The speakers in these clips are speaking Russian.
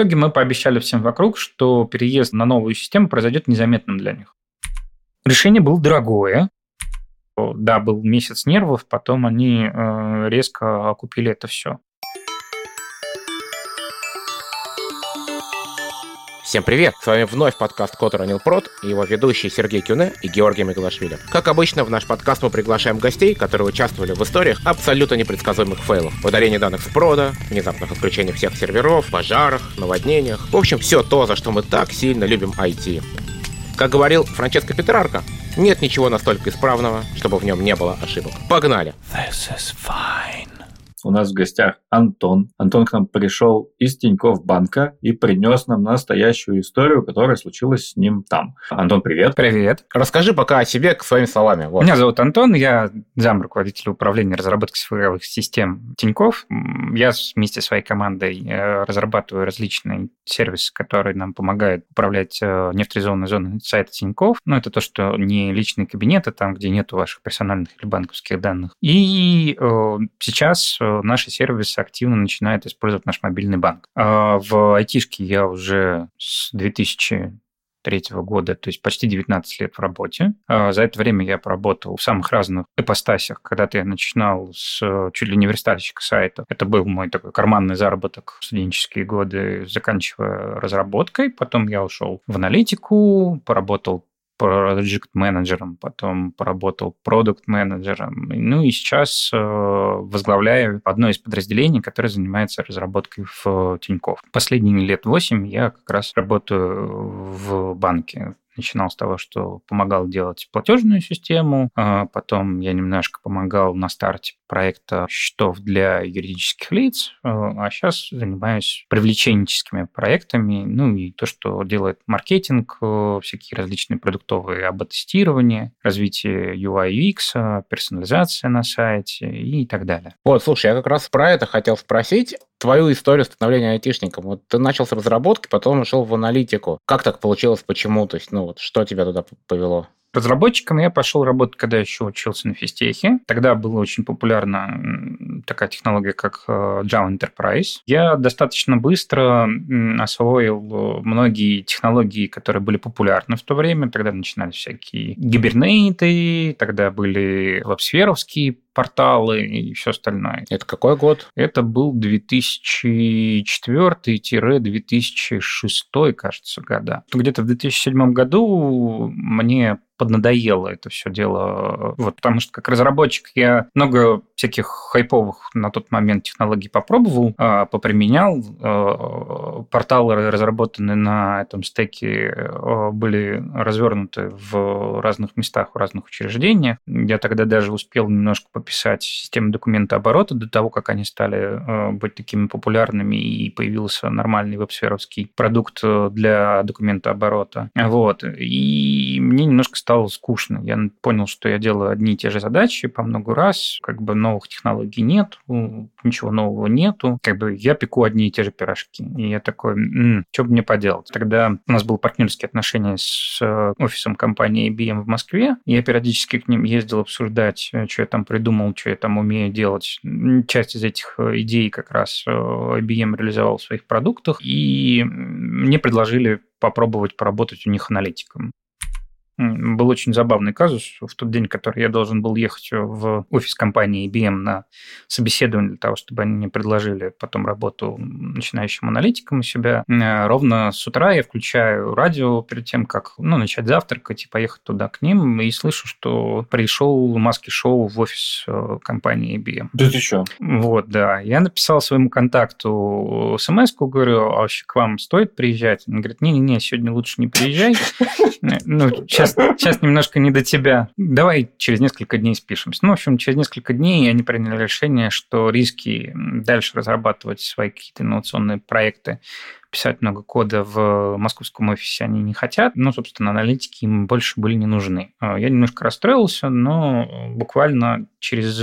итоге мы пообещали всем вокруг, что переезд на новую систему произойдет незаметным для них. Решение было дорогое. Да, был месяц нервов, потом они э, резко окупили это все. Всем привет! С вами вновь подкаст Код Ранил Прот и его ведущие Сергей Кюне и Георгий Мегалашвили. Как обычно, в наш подкаст мы приглашаем гостей, которые участвовали в историях абсолютно непредсказуемых фейлов. Удаление данных с прода, внезапных отключений всех серверов, пожарах, наводнениях. В общем, все то, за что мы так сильно любим IT. Как говорил Франческо Петрарко, нет ничего настолько исправного, чтобы в нем не было ошибок. Погнали! This is fine. У нас в гостях Антон. Антон к нам пришел из Тинькофф банка и принес нам настоящую историю, которая случилась с ним там. Антон, привет. Привет. Расскажи пока о себе своими словами. Вот. Меня зовут Антон, я зам руководителя управления разработки цифровых систем Тинькофф. Я вместе со своей командой э, разрабатываю различные сервисы, которые нам помогают управлять э, неавторизованной зоной сайта Тинькофф. Ну, это то, что не личные кабинеты, там, где нет ваших персональных или банковских данных. И э, сейчас наши сервисы активно начинают использовать наш мобильный банк. А в айтишке я уже с 2000 третьего года, то есть почти 19 лет в работе. А за это время я поработал в самых разных ипостасях. Когда-то я начинал с чуть ли не верстальщика сайта. Это был мой такой карманный заработок в студенческие годы, заканчивая разработкой. Потом я ушел в аналитику, поработал проект-менеджером, потом поработал продукт-менеджером. Ну и сейчас э, возглавляю одно из подразделений, которое занимается разработкой в Тинькофф. Последние лет восемь я как раз работаю в банке Начинал с того, что помогал делать платежную систему, а потом я немножко помогал на старте проекта счетов для юридических лиц, а сейчас занимаюсь привлеченческими проектами, ну и то, что делает маркетинг, всякие различные продуктовые об-тестирования, развитие UI UX, персонализация на сайте и так далее. Вот, слушай, я как раз про это хотел спросить твою историю становления айтишником. Вот ты начал с разработки, потом ушел в аналитику. Как так получилось, почему? То есть, ну вот, что тебя туда повело? Разработчиком я пошел работать, когда еще учился на физтехе. Тогда была очень популярна такая технология, как э, Java Enterprise. Я достаточно быстро освоил многие технологии, которые были популярны в то время. Тогда начинались всякие гибернейты, тогда были веб-сферовские порталы и все остальное. Это какой год? Это был 2004-2006, кажется, года. Где-то в 2007 году мне поднадоело это все дело. Вот, потому что как разработчик я много всяких хайповых на тот момент технологий попробовал, а, поприменял. А, порталы, разработанные на этом стеке, а, были развернуты в разных местах, в разных учреждениях. Я тогда даже успел немножко пописать систему документа оборота до того, как они стали быть такими популярными и появился нормальный веб-сферовский продукт для документа оборота. Вот. И мне немножко стало стало скучно. Я понял, что я делаю одни и те же задачи по много раз, как бы новых технологий нет, ничего нового нету, как бы я пеку одни и те же пирожки. И я такой, м-м, что бы мне поделать? Тогда у нас было партнерские отношения с э, офисом компании IBM в Москве, я периодически к ним ездил обсуждать, э, что я там придумал, что я там умею делать. Часть из этих э, идей как раз IBM реализовал в своих продуктах, и мне предложили попробовать поработать у них аналитиком. Был очень забавный казус. В тот день, который я должен был ехать в офис компании IBM на собеседование для того, чтобы они мне предложили потом работу начинающим аналитиком у себя, э, ровно с утра я включаю радио перед тем, как ну, начать завтракать и поехать туда к ним, и слышу, что пришел маски-шоу в офис э, компании IBM. Да ты что? Вот, да. Я написал своему контакту смс говорю, а вообще к вам стоит приезжать? Он говорит, не-не-не, сегодня лучше не приезжай. Ну, сейчас сейчас, сейчас немножко не до тебя. Давай через несколько дней спишемся. Ну, в общем, через несколько дней они приняли решение, что риски дальше разрабатывать свои какие-то инновационные проекты писать много кода в московском офисе они не хотят. Ну, собственно, аналитики им больше были не нужны. А, я немножко расстроился, но буквально через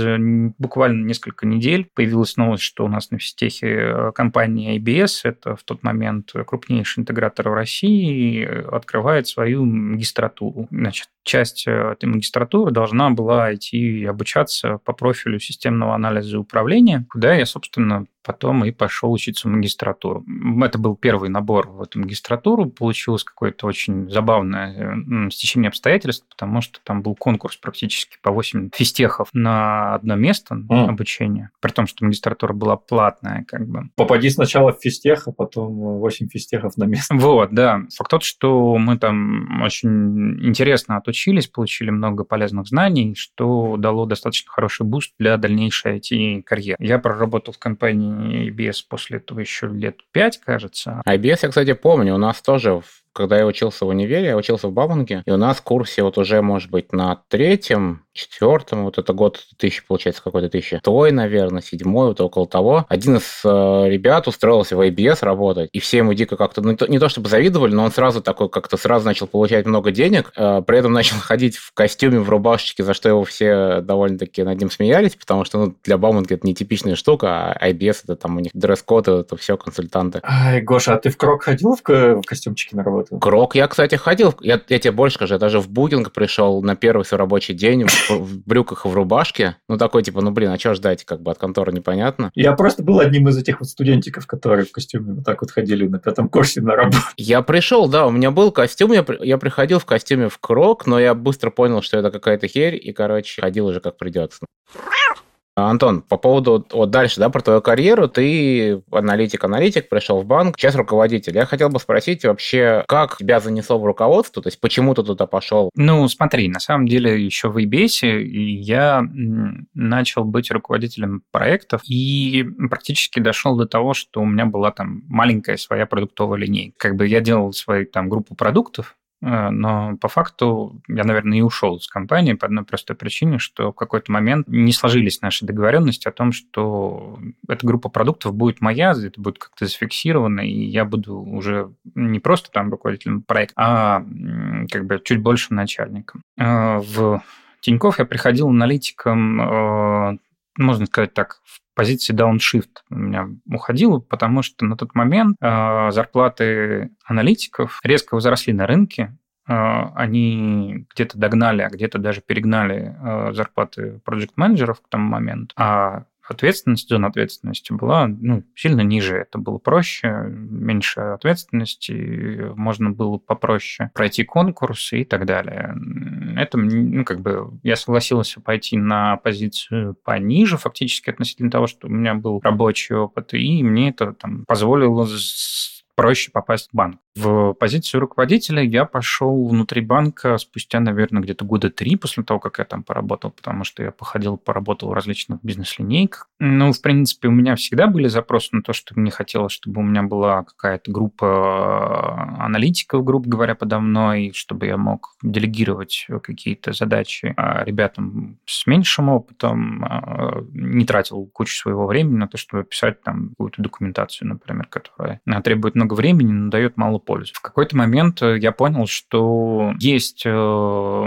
буквально несколько недель появилась новость, что у нас на физтехе э, компания IBS, это в тот момент крупнейший интегратор в России, открывает свою магистратуру. Значит, часть этой магистратуры должна была идти обучаться по профилю системного анализа и управления, куда я, собственно, потом и пошел учиться в магистратуру. Это был первый набор в эту магистратуру. Получилось какое-то очень забавное стечение обстоятельств, потому что там был конкурс практически по 8 физтехов на одно место mm. обучения, при том, что магистратура была платная. Как бы. Попади сначала в физтех, а потом 8 физтехов на место. Вот, да. Факт тот, что мы там очень интересно отучились, получили много полезных знаний, что дало достаточно хороший boost для дальнейшей IT-карьеры. Я проработал в компании IBS после этого еще лет пять, кажется. IBS я, кстати, помню. У нас тоже когда я учился в универе, я учился в Бабанге, и у нас в курсе вот уже, может быть, на третьем четвертом, вот это год тысячи, получается, какой-то тысячи, твой, наверное, седьмой, вот около того, один из э, ребят устроился в ABS работать, и все ему дико как-то, ну, не, то, не то чтобы завидовали, но он сразу такой, как-то сразу начал получать много денег, э, при этом начал ходить в костюме, в рубашечке, за что его все довольно-таки над ним смеялись, потому что, ну, для Бауманга это нетипичная штука, а IBS это там у них дресс-код, это все консультанты. Ай, Гоша, а ты в крок ходил в, в костюмчике на работу? Крок я, кстати, ходил, я, я тебе больше скажу, я даже в букинг пришел на первый свой рабочий день, в брюках и в рубашке. Ну, такой, типа, ну, блин, а что ждать, как бы от конторы непонятно. Я просто был одним из этих вот студентиков, которые в костюме вот так вот ходили на пятом курсе на работу. Я пришел, да, у меня был костюм, я, я приходил в костюме в крок, но я быстро понял, что это какая-то херь, и, короче, ходил уже как придется. Антон, по поводу вот дальше, да, про твою карьеру, ты аналитик-аналитик, пришел в банк, сейчас руководитель. Я хотел бы спросить вообще, как тебя занесло в руководство, то есть почему ты туда пошел? Ну, смотри, на самом деле еще в EBS я начал быть руководителем проектов и практически дошел до того, что у меня была там маленькая своя продуктовая линейка. Как бы я делал свою там группу продуктов, но по факту я, наверное, и ушел из компании по одной простой причине, что в какой-то момент не сложились наши договоренности о том, что эта группа продуктов будет моя, это будет как-то зафиксировано, и я буду уже не просто там руководителем проекта, а как бы чуть больше начальником. Э, в Тиньков я приходил аналитиком, э, можно сказать так, в позиции дауншифт у меня уходил, потому что на тот момент э, зарплаты аналитиков резко возросли на рынке, э, они где-то догнали, а где-то даже перегнали э, зарплаты проект-менеджеров к тому моменту, а ответственность, зона ответственности была ну, сильно ниже. Это было проще, меньше ответственности, можно было попроще пройти конкурс и так далее. Это, ну, как бы, я согласился пойти на позицию пониже, фактически, относительно того, что у меня был рабочий опыт, и мне это там позволило проще попасть в банк. В позицию руководителя я пошел внутри банка спустя, наверное, где-то года три после того, как я там поработал, потому что я походил, поработал в различных бизнес-линейках. Ну, в принципе, у меня всегда были запросы на то, что мне хотелось, чтобы у меня была какая-то группа аналитиков, грубо говоря, подо мной, чтобы я мог делегировать какие-то задачи а ребятам с меньшим опытом, а, не тратил кучу своего времени на то, чтобы писать там какую-то документацию, например, которая требует много времени, но дает мало пользу. В какой-то момент э, я понял, что есть э,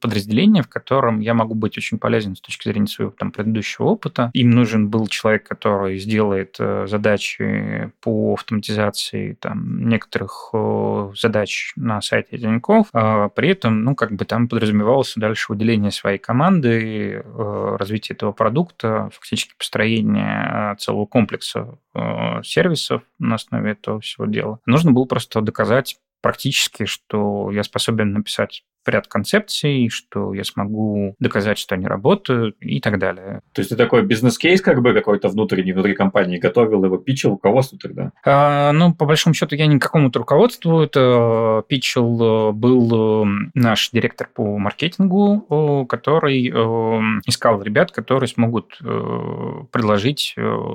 подразделение, в котором я могу быть очень полезен с точки зрения своего там, предыдущего опыта. Им нужен был человек, который сделает э, задачи по автоматизации там, некоторых задач на сайте Тинькофф. А при этом, ну, как бы там подразумевалось дальше выделение своей команды, развитие этого продукта, фактически построение целого комплекса сервисов на основе этого всего дела. Нужно было просто доказать практически, что я способен написать ряд концепций, что я смогу доказать, что они работают и так далее. То есть ты такой бизнес-кейс как бы какой-то внутренний, внутри компании готовил, его питчил руководству тогда? А, ну, по большому счету, я не какому-то руководству это питчил. Был э, наш директор по маркетингу, который э, искал ребят, которые смогут э, предложить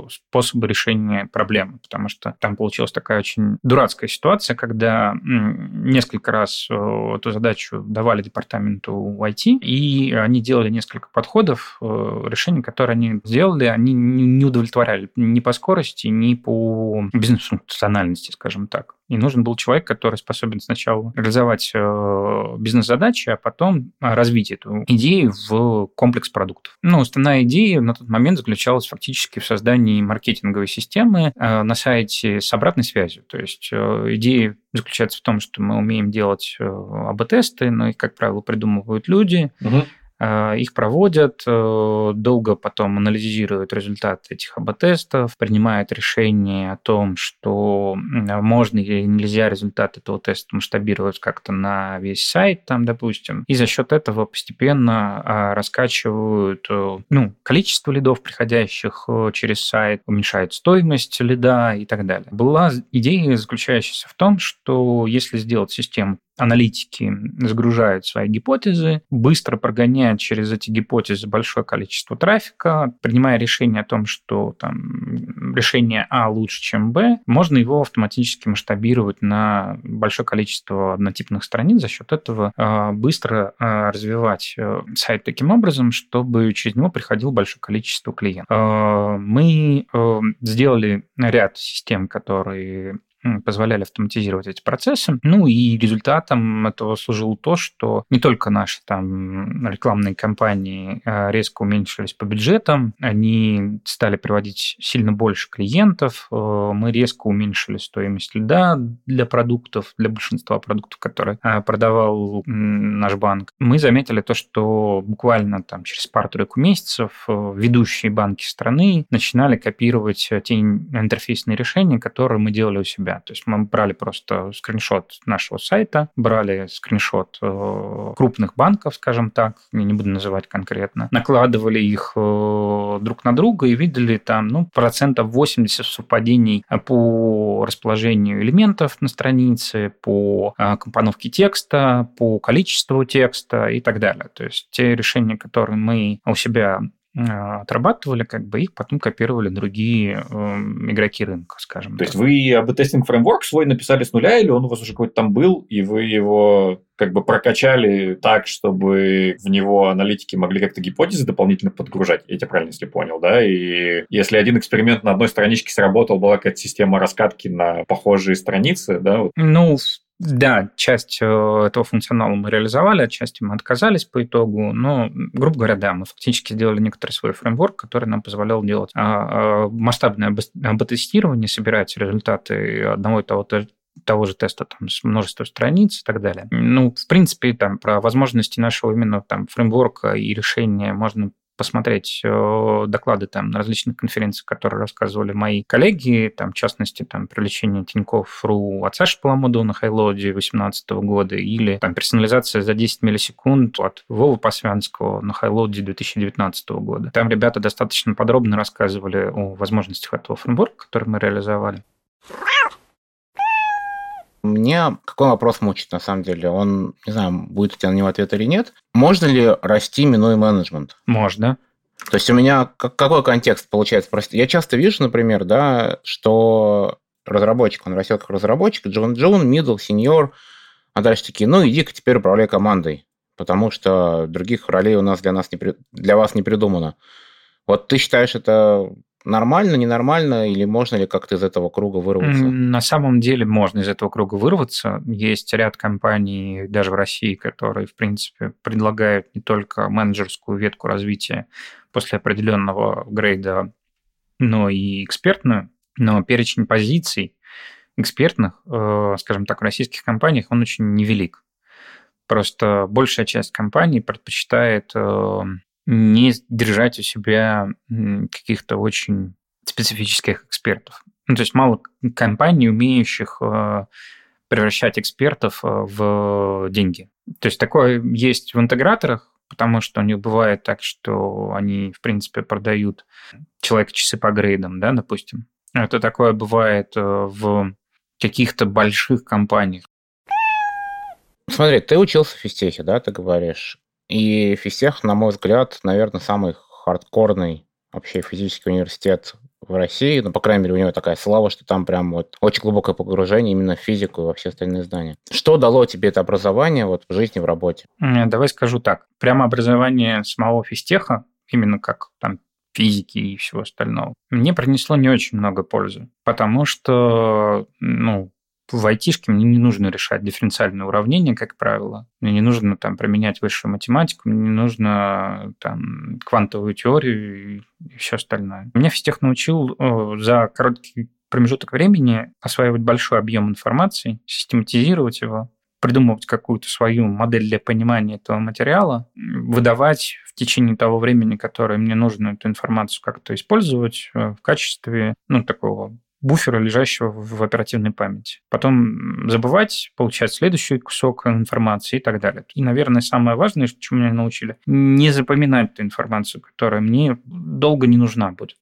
способы решения проблемы, потому что там получилась такая очень дурацкая ситуация, когда несколько раз эту задачу давали департаменту IT, и они делали несколько подходов. Э, решения, которые они сделали, они не удовлетворяли ни по скорости, ни по бизнес-функциональности, скажем так. И нужен был человек, который способен сначала реализовать э, бизнес-задачи, а потом развить эту идею в комплекс продуктов. Ну, основная идея на тот момент заключалась фактически в создании маркетинговой системы э, на сайте с обратной связью. То есть идея заключается в том, что мы умеем делать АБ-тесты, но их, как правило, придумывают люди. Угу Э, их проводят, э, долго потом анализируют результаты этих АБ-тестов, принимают решение о том, что можно или нельзя результат этого теста масштабировать как-то на весь сайт, там, допустим, и за счет этого постепенно а, раскачивают э, ну, количество лидов, приходящих через сайт, уменьшают стоимость лида и так далее. Была идея, заключающаяся в том, что если сделать систему аналитики загружают свои гипотезы, быстро прогоняют через эти гипотезы большое количество трафика, принимая решение о том, что там, решение А лучше, чем Б, можно его автоматически масштабировать на большое количество однотипных страниц, за счет этого э, быстро э, развивать э, сайт таким образом, чтобы через него приходило большое количество клиентов. Мы сделали ряд систем, которые позволяли автоматизировать эти процессы. Ну и результатом этого служило то, что не только наши там рекламные кампании а, резко уменьшились по бюджетам, они стали приводить сильно больше клиентов, э, мы резко уменьшили стоимость льда для продуктов, для большинства продуктов, которые а, продавал наш банк. Мы заметили то, что буквально там через пару-тройку месяцев э, ведущие банки страны начинали копировать те интерфейсные решения, которые мы делали у себя себя. То есть мы брали просто скриншот нашего сайта, брали скриншот э, крупных банков, скажем так, я не буду называть конкретно, накладывали их э, друг на друга и видели там ну, процентов 80 совпадений по расположению элементов на странице, по э, компоновке текста, по количеству текста и так далее. То есть те решения, которые мы у себя отрабатывали, как бы их потом копировали другие э, игроки рынка, скажем. То так. есть вы об тестинг фреймворк свой написали с нуля, или он у вас уже какой-то там был, и вы его как бы прокачали так, чтобы в него аналитики могли как-то гипотезы дополнительно подгружать, я тебя правильно если понял, да? И если один эксперимент на одной страничке сработал, была какая-то система раскатки на похожие страницы, да? Ну, да, часть э, этого функционала мы реализовали, от части мы отказались по итогу, но, грубо говоря, да, мы фактически сделали некоторый свой фреймворк, который нам позволял делать а, а, масштабное АБ-тестирование, собирать результаты одного и того того же теста там, с множеством страниц и так далее. Ну, в принципе, там про возможности нашего именно там фреймворка и решения можно посмотреть э, доклады там на различных конференциях, которые рассказывали мои коллеги, там, в частности, там, привлечение Тинькофф.ру от Саши Паламуду на Хайлоде 2018 года или там персонализация за 10 миллисекунд от Вовы Посвянского на Хайлоде 2019 года. Там ребята достаточно подробно рассказывали о возможностях этого фреймворка, который мы реализовали. Мне какой вопрос мучит на самом деле? Он, не знаю, будет у тебя на него ответ или нет. Можно ли расти, минуя менеджмент? Можно. То есть у меня какой контекст получается? Я часто вижу, например, да, что разработчик, он растет как разработчик, джун, джун, middle, senior, а дальше такие, ну иди-ка теперь управляй командой, потому что других ролей у нас для, нас не, для вас не придумано. Вот ты считаешь это нормально, ненормально, или можно ли как-то из этого круга вырваться? На самом деле можно из этого круга вырваться. Есть ряд компаний, даже в России, которые, в принципе, предлагают не только менеджерскую ветку развития после определенного грейда, но и экспертную, но перечень позиций экспертных, э, скажем так, в российских компаниях, он очень невелик. Просто большая часть компаний предпочитает э, не держать у себя каких-то очень специфических экспертов. Ну, то есть мало компаний, умеющих э, превращать экспертов э, в деньги. То есть такое есть в интеграторах, потому что у них бывает так, что они, в принципе, продают человека часы по грейдам, да, допустим. Это такое бывает э, в каких-то больших компаниях. Смотри, ты учился в физтехе, да, ты говоришь. И физтех, на мой взгляд, наверное, самый хардкорный вообще физический университет в России, ну, по крайней мере, у него такая слава, что там прям вот очень глубокое погружение именно в физику и во все остальные здания. Что дало тебе это образование вот в жизни, в работе? Давай скажу так. Прямо образование самого физтеха, именно как там физики и всего остального, мне принесло не очень много пользы, потому что, ну, в айтишке мне не нужно решать дифференциальные уравнения, как правило. Мне не нужно там применять высшую математику, мне не нужно там квантовую теорию и, все остальное. Меня физтех научил за короткий промежуток времени осваивать большой объем информации, систематизировать его, придумывать какую-то свою модель для понимания этого материала, выдавать в течение того времени, которое мне нужно эту информацию как-то использовать э, в качестве ну, такого буфера, лежащего в оперативной памяти. Потом забывать, получать следующий кусок информации и так далее. И, наверное, самое важное, чему меня научили, не запоминать ту информацию, которая мне долго не нужна будет.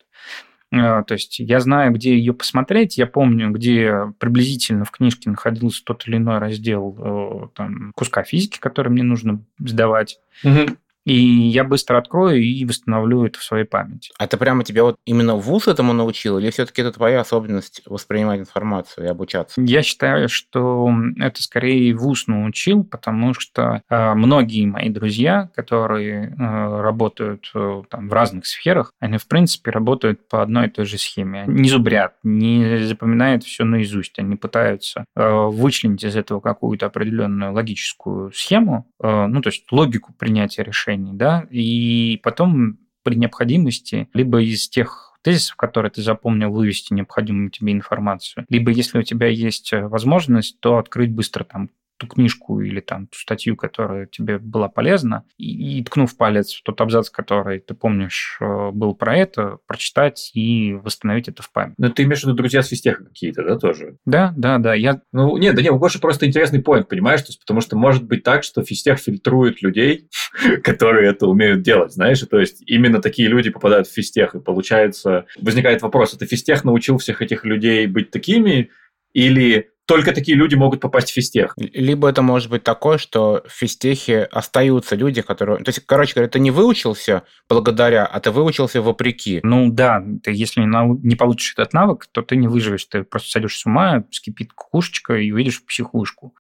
Э, то есть я знаю, где ее посмотреть, я помню, где приблизительно в книжке находился тот или иной раздел э, там, куска физики, который мне нужно сдавать. Угу и я быстро открою и восстановлю это в своей памяти. А ты прямо тебя вот именно вуз этому научил, или все-таки это твоя особенность воспринимать информацию и обучаться? Я считаю, что это скорее вуз научил, потому что э, многие мои друзья, которые э, работают э, там, в разных сферах, они, в принципе, работают по одной и той же схеме. Не зубрят, не запоминают все наизусть, они пытаются э, вычленить из этого какую-то определенную логическую схему, э, ну, то есть логику принятия решений, решений, да, и потом при необходимости либо из тех тезисов, которые ты запомнил, вывести необходимую тебе информацию. Либо если у тебя есть возможность, то открыть быстро там ту книжку или там ту статью, которая тебе была полезна, и, и ткнув палец в тот абзац, который ты помнишь э, был про это, прочитать и восстановить это в память. Ну, ты имеешь в виду друзья с физтеха какие-то, да, тоже? Да, да, да. Я... Ну, нет, да нет, у Гоши просто интересный поинт, понимаешь? То есть, потому что может быть так, что физтех фильтрует людей, которые это умеют делать, знаешь? то есть, именно такие люди попадают в физтех, и получается, возникает вопрос, это физтех научил всех этих людей быть такими, или только такие люди могут попасть в физтех. Либо это может быть такое, что в физтехе остаются люди, которые... То есть, короче говоря, ты не выучился благодаря, а ты выучился вопреки. Ну да, ты если не получишь этот навык, то ты не выживешь. Ты просто сойдешь с ума, скипит кукушечка и увидишь психушку.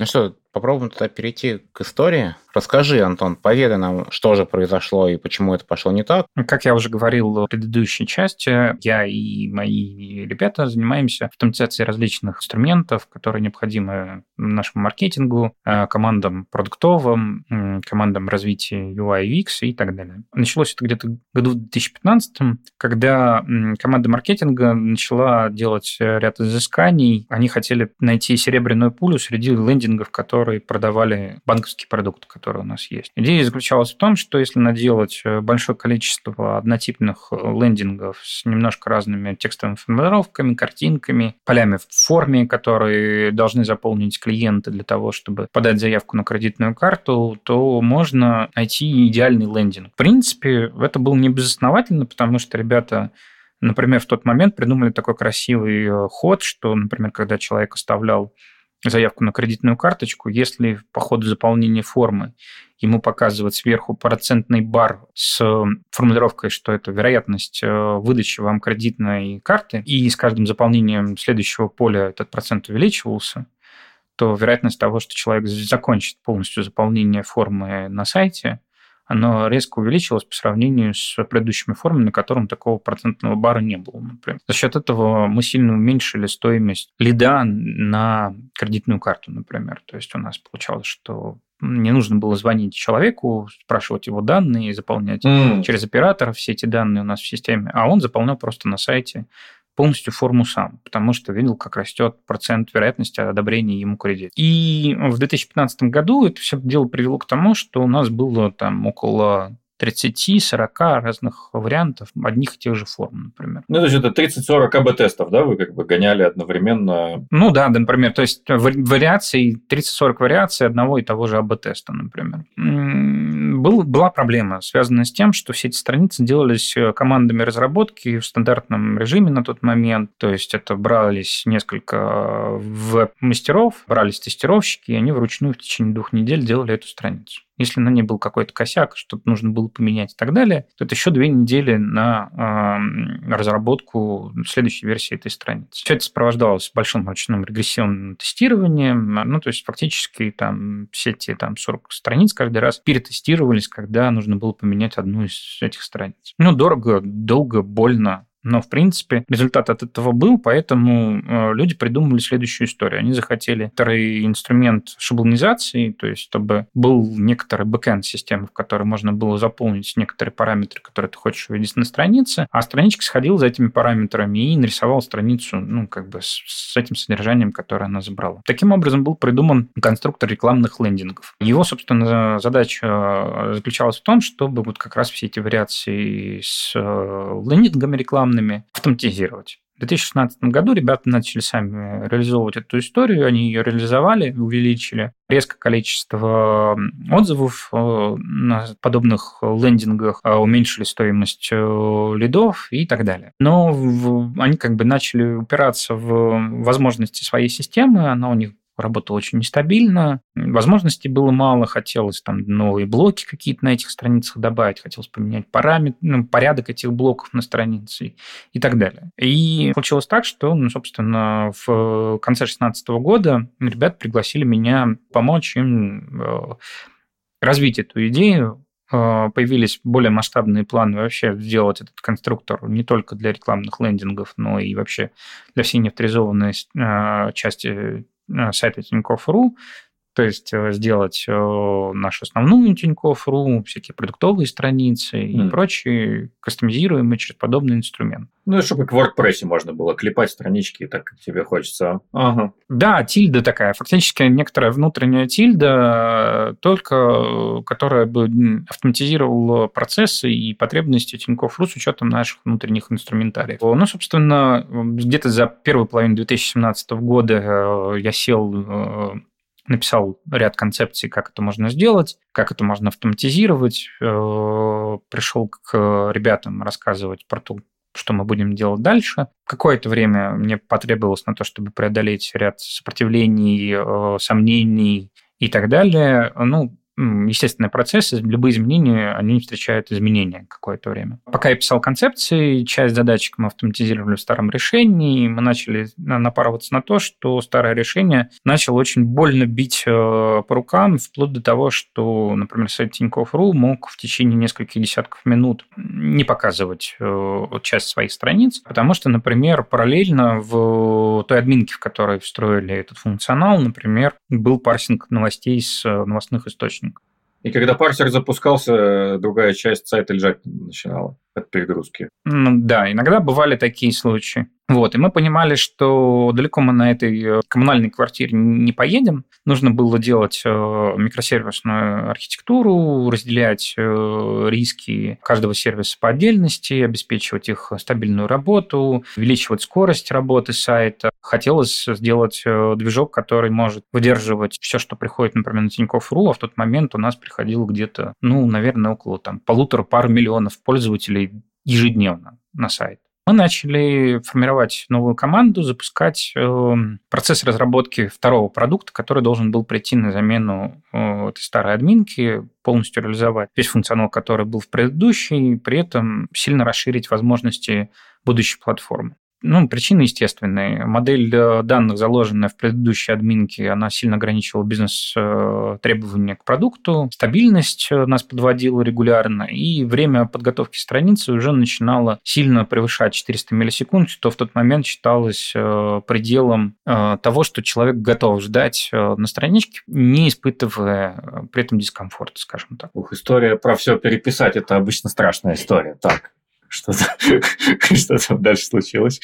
Ну что, попробуем тогда перейти к истории. Расскажи, Антон, поведай нам, что же произошло и почему это пошло не так. Ну, как я уже говорил в предыдущей части, я и мои ребята занимаемся автоматизацией различных инструментов, которые необходимы нашему маркетингу, э, командам продуктовым, командам развития UI UX и так далее. Началось это где-то году в 2015, когда команда маркетинга начала делать ряд изысканий. Они хотели найти серебряную пулю среди лендингов, которые продавали банковские продукты, которые у нас есть. Идея заключалась в том, что если наделать э, большое количество однотипных э, лендингов с немножко разными текстовыми формулировками, картинками, полями в форме, которые должны заполнить клиенты для того, чтобы подать заявку на кредитную карту, то можно найти идеальный лендинг. В принципе, это было не безосновательно, потому что ребята Например, в тот момент придумали такой красивый э, ход, что, например, когда человек оставлял заявку на кредитную карточку, если по ходу заполнения формы ему показывать сверху процентный бар с формулировкой, что это вероятность э, выдачи вам кредитной карты, и с каждым заполнением следующего поля этот процент увеличивался, то вероятность того, что человек закончит полностью заполнение формы на сайте, оно резко увеличилось по сравнению с предыдущими формами, на котором такого процентного бара не было, например. За счет этого мы сильно уменьшили стоимость лида на кредитную карту, например. То есть у нас получалось, что не нужно было звонить человеку, спрашивать его данные, заполнять mm. через оператора все эти данные у нас в системе, а он заполнял просто на сайте полностью форму сам, потому что видел, как растет процент вероятности одобрения ему кредита. И в 2015 году это все дело привело к тому, что у нас было там около 30-40 разных вариантов одних и тех же форм, например. Ну, то есть это 30-40 АБ-тестов, да, вы как бы гоняли одновременно? Ну да, например, то есть вариаций, 30-40 вариаций одного и того же АБ-теста, например. Был, была проблема, связанная с тем, что все эти страницы делались э, командами разработки в стандартном режиме на тот момент, то есть это брались несколько веб-мастеров, брались тестировщики, и они вручную в течение двух недель делали эту страницу. Если на ней был какой-то косяк, что-то нужно было поменять и так далее, то это еще две недели на э, разработку следующей версии этой страницы. Все это сопровождалось большим ручным регрессионным тестированием. Ну, то есть фактически там все эти там 40 страниц каждый раз перетестировались, когда нужно было поменять одну из этих страниц. Ну, дорого, долго, больно, но, в принципе, результат от этого был, поэтому э, люди придумали следующую историю. Они захотели второй инструмент шаблонизации, то есть чтобы был некоторый бэкэнд системы, в которой можно было заполнить некоторые параметры, которые ты хочешь увидеть на странице, а страничка сходила за этими параметрами и нарисовал страницу, ну, как бы с, с этим содержанием, которое она забрала. Таким образом был придуман конструктор рекламных лендингов. Его, собственно, задача э, заключалась в том, чтобы вот как раз все эти вариации с э, лендингами рекламными рекламными автоматизировать. В 2016 году ребята начали сами реализовывать эту историю, они ее реализовали, увеличили резко количество отзывов э, на подобных лендингах, э, уменьшили стоимость э, лидов и так далее. Но они как бы начали упираться в возможности своей системы, она у них работал очень нестабильно, возможностей было мало, хотелось там новые блоки какие-то на этих страницах добавить, хотелось поменять параметр, ну, порядок этих блоков на странице и так далее. И получилось так, что, ну, собственно, в конце 2016 года ребят пригласили меня помочь им э, развить эту идею, э, появились более масштабные планы вообще сделать этот конструктор не только для рекламных лендингов, но и вообще для всей неавторизованной э, части сайта Тинькофф.ру, то есть э, сделать э, нашу основную Тинькофф.ру, всякие продуктовые страницы mm. и прочие, кастомизируемые через подобный инструмент. Ну, и чтобы к WordPress можно было клепать странички так, как тебе хочется. Ага. Да, тильда такая. Фактически некоторая внутренняя тильда, только которая бы автоматизировала процессы и потребности Тинькофф.ру с учетом наших внутренних инструментариев. Ну, собственно, где-то за первую половину 2017 года я сел написал ряд концепций, как это можно сделать, как это можно автоматизировать, э, пришел к ребятам рассказывать про то, что мы будем делать дальше. Какое-то время мне потребовалось на то, чтобы преодолеть ряд сопротивлений, э, сомнений и так далее. Ну, естественные процессы, любые изменения, они встречают изменения какое-то время. Пока я писал концепции, часть задачек мы автоматизировали в старом решении, мы начали напарываться на то, что старое решение начало очень больно бить э, по рукам, вплоть до того, что, например, сайт Тинькофф.ру мог в течение нескольких десятков минут не показывать э, часть своих страниц, потому что, например, параллельно в той админке, в которой встроили этот функционал, например, был парсинг новостей с новостных источников. И когда парсер запускался, другая часть сайта лежать начинала от перегрузки. Да, иногда бывали такие случаи. Вот, и мы понимали, что далеко мы на этой э, коммунальной квартире не поедем. Нужно было делать э, микросервисную архитектуру, разделять э, риски каждого сервиса по отдельности, обеспечивать их стабильную работу, увеличивать скорость работы сайта. Хотелось сделать движок, который может выдерживать все, что приходит, например, на Тинькофф.ру, а в тот момент у нас приходило где-то, ну, наверное, около там полутора-пары миллионов пользователей ежедневно на сайт мы начали формировать новую команду, запускать э, процесс разработки второго продукта, который должен был прийти на замену э, этой старой админки, полностью реализовать весь функционал, который был в предыдущей, при этом сильно расширить возможности будущей платформы. Ну, причины естественные. Модель э, данных, заложенная в предыдущей админке, она сильно ограничивала бизнес-требования э, к продукту. Стабильность э, нас подводила регулярно, и время подготовки страницы уже начинало сильно превышать 400 миллисекунд, что в тот момент считалось пределом того, что человек готов ждать на страничке, не испытывая при этом дискомфорта, скажем так. Ух, история про все переписать – это обычно страшная история. Так, что, что там дальше случилось?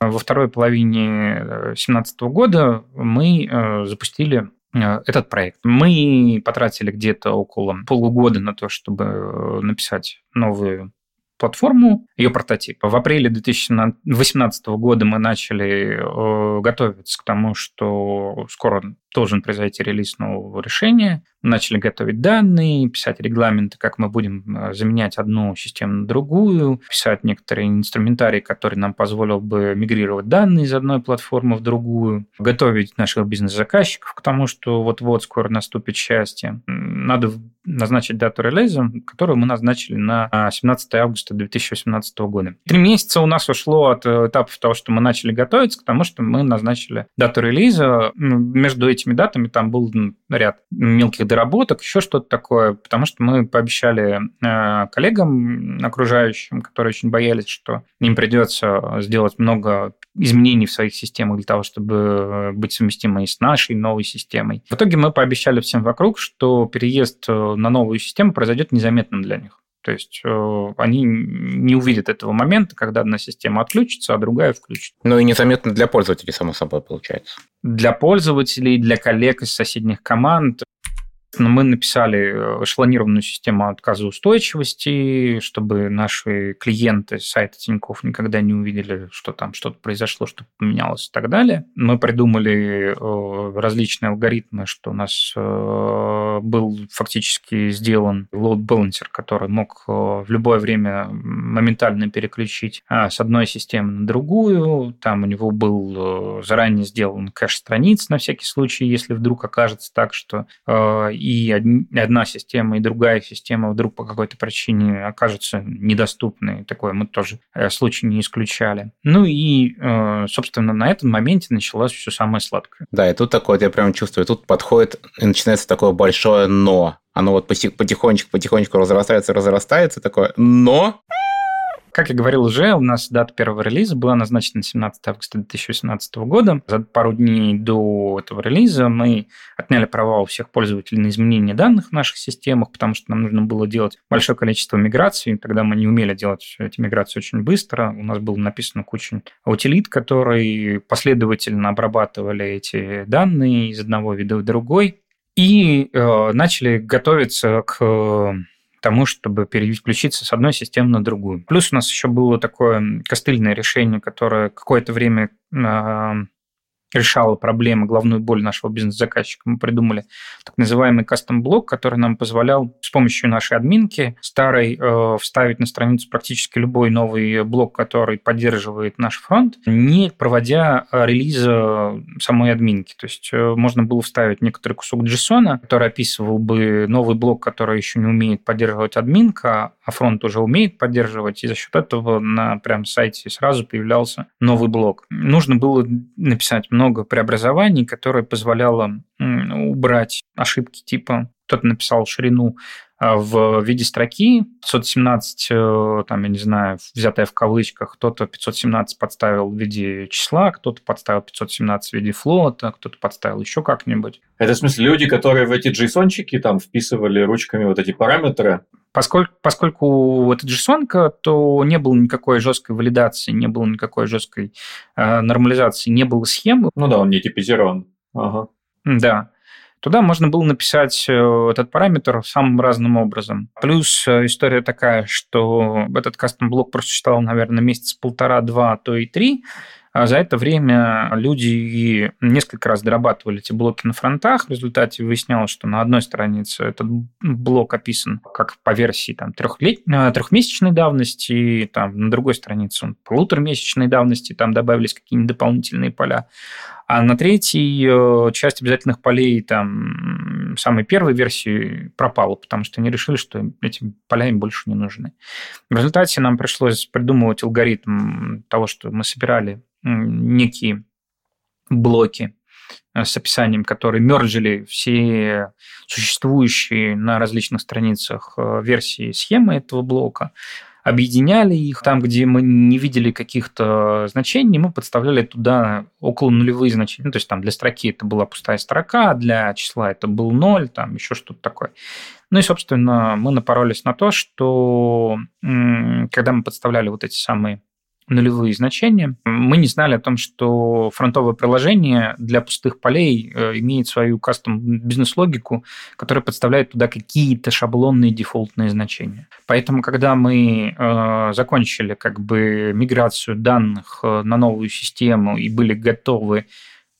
Во второй половине 2017 года мы э, запустили э, этот проект. Мы потратили где-то около полугода на то, чтобы э, написать новую платформу, ее прототип. В апреле 2018 года мы начали э, готовиться к тому, что скоро должен произойти релиз нового решения. Начали готовить данные, писать регламенты, как мы будем э, заменять одну систему на другую, писать некоторые инструментарии, которые нам позволил бы мигрировать данные из одной платформы в другую, готовить наших бизнес-заказчиков к тому, что вот-вот скоро наступит счастье. Надо назначить дату релиза, которую мы назначили на 17 августа 2018 года. Три месяца у нас ушло от э, этапа того, что мы начали готовиться, к тому, что мы назначили дату релиза. Между этими датами там был ряд мелких доработок, еще что-то такое, потому что мы пообещали э, коллегам окружающим, которые очень боялись, что им придется сделать много изменений в своих системах для того, чтобы э, быть совместимой с нашей новой системой. В итоге мы пообещали всем вокруг, что переезд на новую систему произойдет незаметным для них. То есть э, они не увидят этого момента, когда одна система отключится, а другая включится. Ну и незаметно для пользователей, само собой, получается. Для пользователей, для коллег из соседних команд Соответственно, мы написали э, эшелонированную систему отказоустойчивости, чтобы наши клиенты сайта Тинькофф никогда не увидели, что там что-то произошло, что поменялось и так далее. Мы придумали э, различные алгоритмы, что у нас э, был фактически сделан load balancer, который мог в любое время моментально переключить а, с одной системы на другую. Там у него был заранее сделан кэш страниц на всякий случай, если вдруг окажется так, что и одна система, и другая система вдруг по какой-то причине окажутся недоступны. Такое мы тоже э, случай не исключали. Ну и, э, собственно, на этом моменте началось все самое сладкое. Да, и тут такое, я прям чувствую, тут подходит и начинается такое большое «но». Оно вот потихонечку-потихонечку разрастается, разрастается, такое «но». Как я говорил уже, у нас дата первого релиза была назначена 17 августа 2018 года. За пару дней до этого релиза мы отняли права у всех пользователей на изменение данных в наших системах, потому что нам нужно было делать большое количество миграций. Тогда мы не умели делать эти миграции очень быстро. У нас было написано куча утилит, которые последовательно обрабатывали эти данные из одного вида в другой. И э, начали готовиться к тому, чтобы переключиться с одной системы на другую. Плюс у нас еще было такое костыльное решение, которое какое-то время решала проблемы, главную боль нашего бизнес-заказчика. Мы придумали так называемый кастом-блок, который нам позволял с помощью нашей админки старой э, вставить на страницу практически любой новый блок, который поддерживает наш фронт, не проводя релиза самой админки. То есть э, можно было вставить некоторый кусок JSON, который описывал бы новый блок, который еще не умеет поддерживать админка, а фронт уже умеет поддерживать, и за счет этого на прям сайте сразу появлялся новый блок. Нужно было написать много преобразований, которое позволяло убрать ошибки типа кто-то написал ширину а, в виде строки 517, э, там, я не знаю, взятая в кавычках, кто-то 517 подставил в виде числа, кто-то подставил 517 в виде флота, кто-то подставил еще как-нибудь. Это в смысле люди, которые в эти джейсончики там вписывали ручками вот эти параметры? Поскольку, поскольку это json то не было никакой жесткой валидации, не было никакой жесткой э, нормализации, не было схемы. Ну да, он не типизирован. Ага. Да. Туда можно было написать э, этот параметр самым разным образом. Плюс э, история такая, что этот кастом-блок просуществовал, наверное, месяц полтора-два, а то и три. А за это время люди несколько раз дорабатывали эти блоки на фронтах. В результате выяснялось, что на одной странице этот блок описан как по версии там, трехлет... Э, трехмесячной давности, там, на другой странице он полуторамесячной давности, там добавились какие-нибудь дополнительные поля. А на третьей э, часть обязательных полей там самой первой версии пропала, потому что они решили, что эти поля им больше не нужны. В результате нам пришлось придумывать алгоритм того, что мы собирали некие блоки э, с описанием, которые мерджили все существующие на различных страницах э, версии схемы этого блока, объединяли их. Там, где мы не видели каких-то значений, мы подставляли туда около нулевые значения. Ну, то есть там для строки это была пустая строка, для числа это был ноль, там еще что-то такое. Ну и, собственно, мы напоролись на то, что когда мы подставляли вот эти самые нулевые значения. Мы не знали о том, что фронтовое приложение для пустых полей э, имеет свою кастом бизнес-логику, которая подставляет туда какие-то шаблонные дефолтные значения. Поэтому, когда мы э, закончили как бы миграцию данных э, на новую систему и были готовы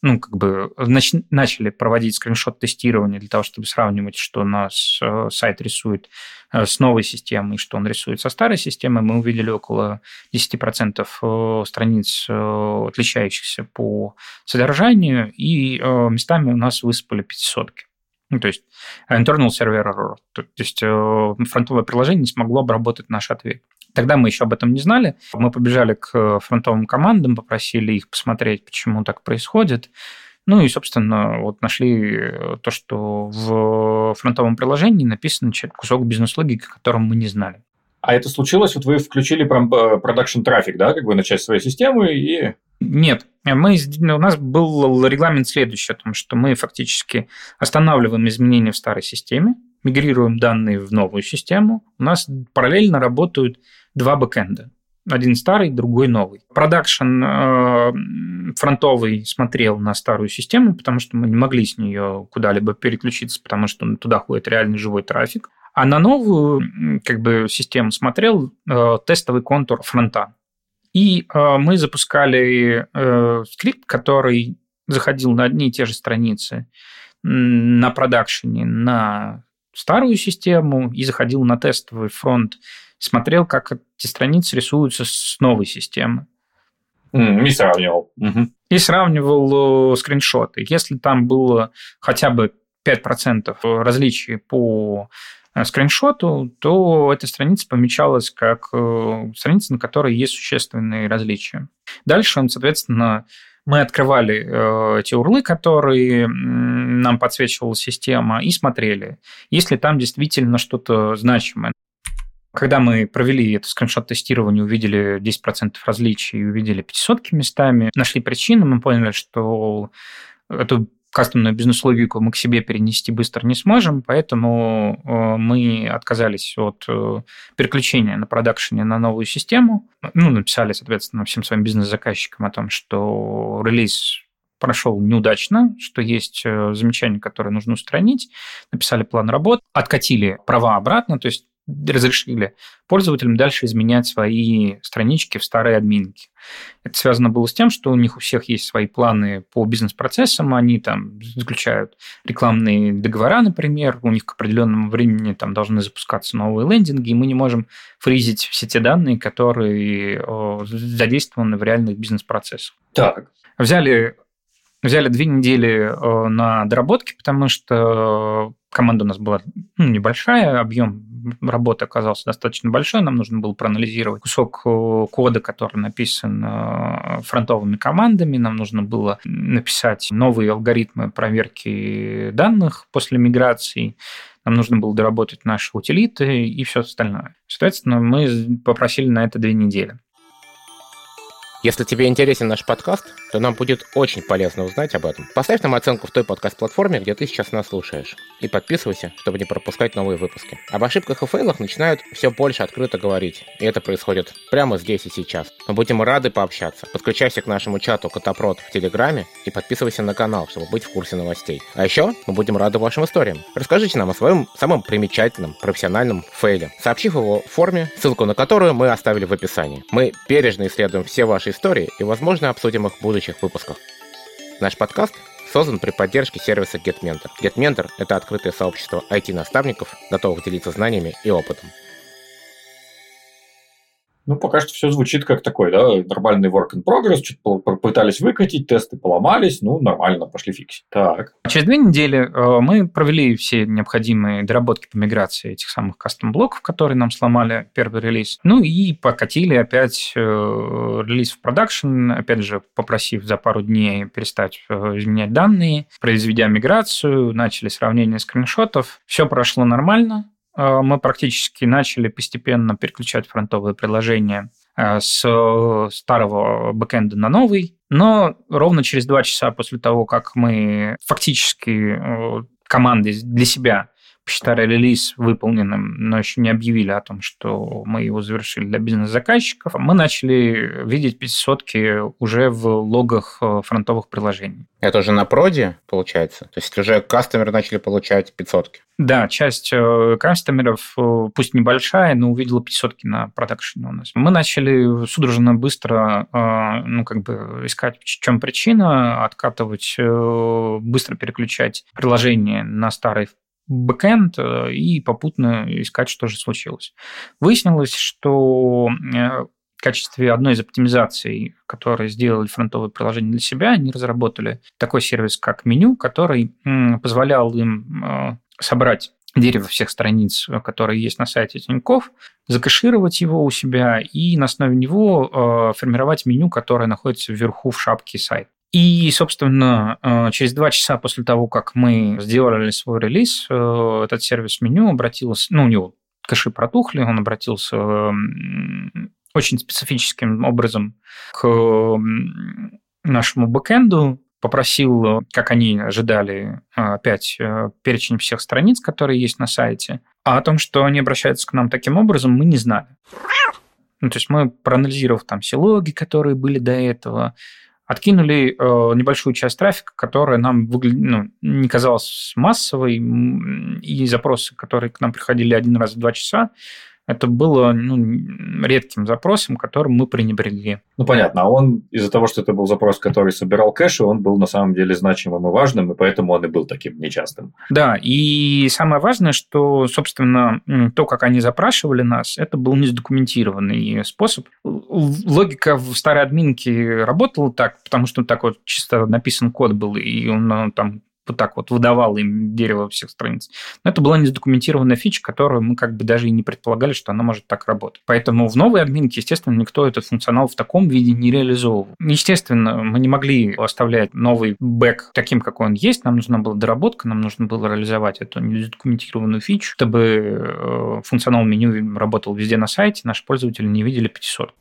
ну, как бы нач- начали проводить скриншот-тестирование для того, чтобы сравнивать, что нас э, сайт рисует э, с новой системой что он рисует со старой системой, мы увидели около 10% э, страниц, э, отличающихся по содержанию, и э, местами у нас высыпали пятисотки. Ну, то есть internal server error. То есть э, фронтовое приложение не смогло обработать наш ответ. Тогда мы еще об этом не знали. Мы побежали к фронтовым командам, попросили их посмотреть, почему так происходит. Ну и, собственно, вот нашли то, что в фронтовом приложении написан кусок бизнес-логики, о котором мы не знали. А это случилось, вот вы включили прям э, production трафик, да, как бы на часть своей системы и... Нет, мы, у нас был регламент следующий, о том, что мы фактически останавливаем изменения в старой системе, мигрируем данные в новую систему, у нас параллельно работают два бэкэнда. Один старый, другой новый. Production э, фронтовый смотрел на старую систему, потому что мы не могли с нее куда-либо переключиться, потому что туда ходит реальный живой трафик. А на новую как бы, систему смотрел э, тестовый контур фронта. И э, мы запускали э, скрипт, который заходил на одни и те же страницы на продакшене на старую систему и заходил на тестовый фронт, смотрел, как эти страницы рисуются с новой системы. И сравнивал. И сравнивал э, скриншоты. Если там было хотя бы 5% различий по э, скриншоту, то эта страница помечалась как э, страница, на которой есть существенные различия. Дальше, соответственно, мы открывали э, те урлы, которые нам подсвечивала система, и смотрели, если там действительно что-то значимое. Когда мы провели это скриншот-тестирование, увидели 10% различий, увидели 500 местами, нашли причину, мы поняли, что эту кастомную бизнес-логику мы к себе перенести быстро не сможем, поэтому э, мы отказались от э, переключения на продакшене на новую систему. Ну, написали, соответственно, всем своим бизнес-заказчикам о том, что релиз прошел неудачно, что есть э, замечания, которые нужно устранить, написали план работ, откатили права обратно, то есть разрешили пользователям дальше изменять свои странички в старые админки. Это связано было с тем, что у них у всех есть свои планы по бизнес-процессам, они там заключают рекламные договора, например, у них к определенному времени там должны запускаться новые лендинги, и мы не можем фризить все те данные, которые задействованы в реальных бизнес-процессах. Так. Взяли Взяли две недели э, на доработки, потому что команда у нас была ну, небольшая, объем работы оказался достаточно большой, нам нужно было проанализировать кусок э, кода, который написан э, фронтовыми командами, нам нужно было написать новые алгоритмы проверки данных после миграции, нам нужно было доработать наши утилиты и все остальное. Соответственно, мы попросили на это две недели. Если тебе интересен наш подкаст, то нам будет очень полезно узнать об этом. Поставь нам оценку в той подкаст-платформе, где ты сейчас нас слушаешь. И подписывайся, чтобы не пропускать новые выпуски. Об ошибках и фейлах начинают все больше открыто говорить. И это происходит прямо здесь и сейчас. Мы будем рады пообщаться. Подключайся к нашему чату Котопрод в Телеграме и подписывайся на канал, чтобы быть в курсе новостей. А еще мы будем рады вашим историям. Расскажите нам о своем самом примечательном профессиональном фейле, сообщив его в форме, ссылку на которую мы оставили в описании. Мы бережно исследуем все ваши истории и, возможно, обсудим их в будущих выпусках. Наш подкаст создан при поддержке сервиса GetMentor. GetMentor – это открытое сообщество IT-наставников, готовых делиться знаниями и опытом. Ну, пока что все звучит как такой, да, нормальный work in progress, что-то пытались выкатить, тесты поломались, ну, нормально, пошли фиксить. Так. Через две недели э, мы провели все необходимые доработки по миграции этих самых кастом-блоков, которые нам сломали первый релиз. Ну, и покатили опять э, релиз в продакшн, опять же, попросив за пару дней перестать э, изменять данные, произведя миграцию, начали сравнение скриншотов. Все прошло нормально, мы практически начали постепенно переключать фронтовые приложения э, с старого бэкэнда на новый. Но ровно через два часа после того, как мы фактически э, команды для себя посчитали релиз выполненным, но еще не объявили о том, что мы его завершили для бизнес-заказчиков, мы начали видеть 500 уже в логах э, фронтовых приложений. Это уже на проде, получается? То есть уже кастомеры начали получать 500 Да, часть э, кастомеров, э, пусть небольшая, но увидела 500 на продакшене у нас. Мы начали судорожно быстро ну, как бы искать, в чем причина, откатывать, быстро переключать приложение на старый бэкэнд э, и попутно искать, что же случилось. Выяснилось, что э, в качестве одной из оптимизаций, которые сделали фронтовое приложение для себя, они разработали такой сервис, как меню, который позволял им э, собрать дерево всех страниц, которые есть на сайте Тинькофф, закэшировать его у себя и на основе него формировать меню, которое находится вверху в шапке сайта. И, собственно, э, через два часа после того, как мы сделали свой релиз, э, этот сервис меню обратился, ну, у него кэши протухли, он обратился очень специфическим образом к нашему бэкэнду, попросил, как они ожидали, опять э, перечень всех страниц, которые есть на сайте. А о том, что они обращаются к нам таким образом, мы не знали. Ну, то есть мы, проанализировав там все логи, которые были до этого, откинули э, небольшую часть трафика, которая нам выгля... ну, не казалась массовой, и запросы, которые к нам приходили один раз в два часа, это было ну, редким запросом, которым мы пренебрегли. Ну, понятно. А он из-за того, что это был запрос, который собирал кэши, он был на самом деле значимым и важным, и поэтому он и был таким нечастым. Да, и самое важное, что, собственно, то, как они запрашивали нас, это был незадокументированный способ. Логика в старой админке работала так, потому что так вот чисто написан код был, и он ну, там вот так вот выдавал им дерево всех страниц. Но это была незадокументированная фича, которую мы как бы даже и не предполагали, что она может так работать. Поэтому в новой админке, естественно, никто этот функционал в таком виде не реализовывал. Естественно, мы не могли оставлять новый бэк таким, какой он есть. Нам нужна была доработка, нам нужно было реализовать эту незадокументированную фичу, чтобы э, функционал меню работал везде на сайте, наши пользователи не видели 500.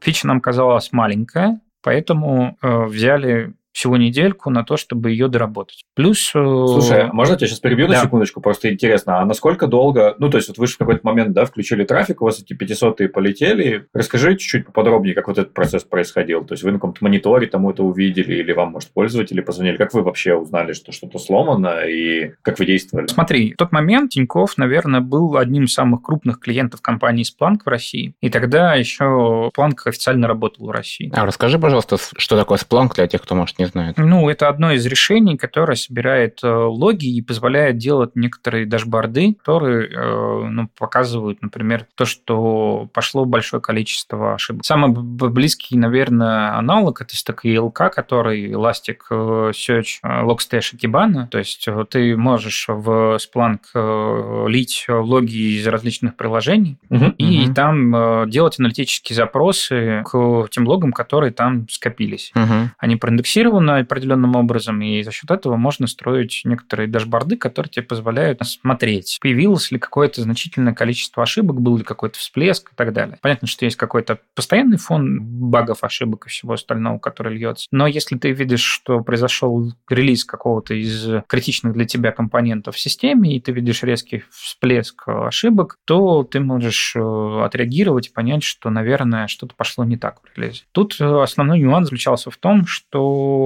Фича нам казалась маленькая, поэтому э, взяли всего недельку на то, чтобы ее доработать. Плюс... Э, Слушай, а можно я тебя сейчас перебью да. на секундочку? Просто интересно, а насколько долго... Ну, то есть, вот вы же в какой-то момент, да, включили трафик, у вас эти 500 полетели. Расскажи чуть-чуть поподробнее, как вот этот процесс происходил. То есть, вы на каком-то мониторе там это увидели, или вам, может, пользователи позвонили? Как вы вообще узнали, что что-то сломано, и как вы действовали? Смотри, в тот момент Тиньков, наверное, был одним из самых крупных клиентов компании Splunk в России. И тогда еще Splunk официально работал в России. А расскажи, пожалуйста, что такое Splunk для тех, кто, может, не знает? Ну, это одно из решений, которое собирает э, логи и позволяет делать некоторые дашборды, которые э, ну, показывают, например, то, что пошло большое количество ошибок. Самый близкий, наверное, аналог это стак ELK, который Elastic э, Search Logstash Kibana. То есть ты можешь в Splunk лить логи из различных приложений uh-huh, и uh-huh. там делать аналитические запросы к тем логам, которые там скопились. Uh-huh. Они проиндексированы спроектировано определенным образом, и за счет этого можно строить некоторые дашборды, которые тебе позволяют смотреть, появилось ли какое-то значительное количество ошибок, был ли какой-то всплеск и так далее. Понятно, что есть какой-то постоянный фон багов, ошибок и всего остального, который льется. Но если ты видишь, что произошел релиз какого-то из критичных для тебя компонентов в системе, и ты видишь резкий всплеск ошибок, то ты можешь э, отреагировать и понять, что, наверное, что-то пошло не так в релизе. Тут э, основной нюанс заключался в том, что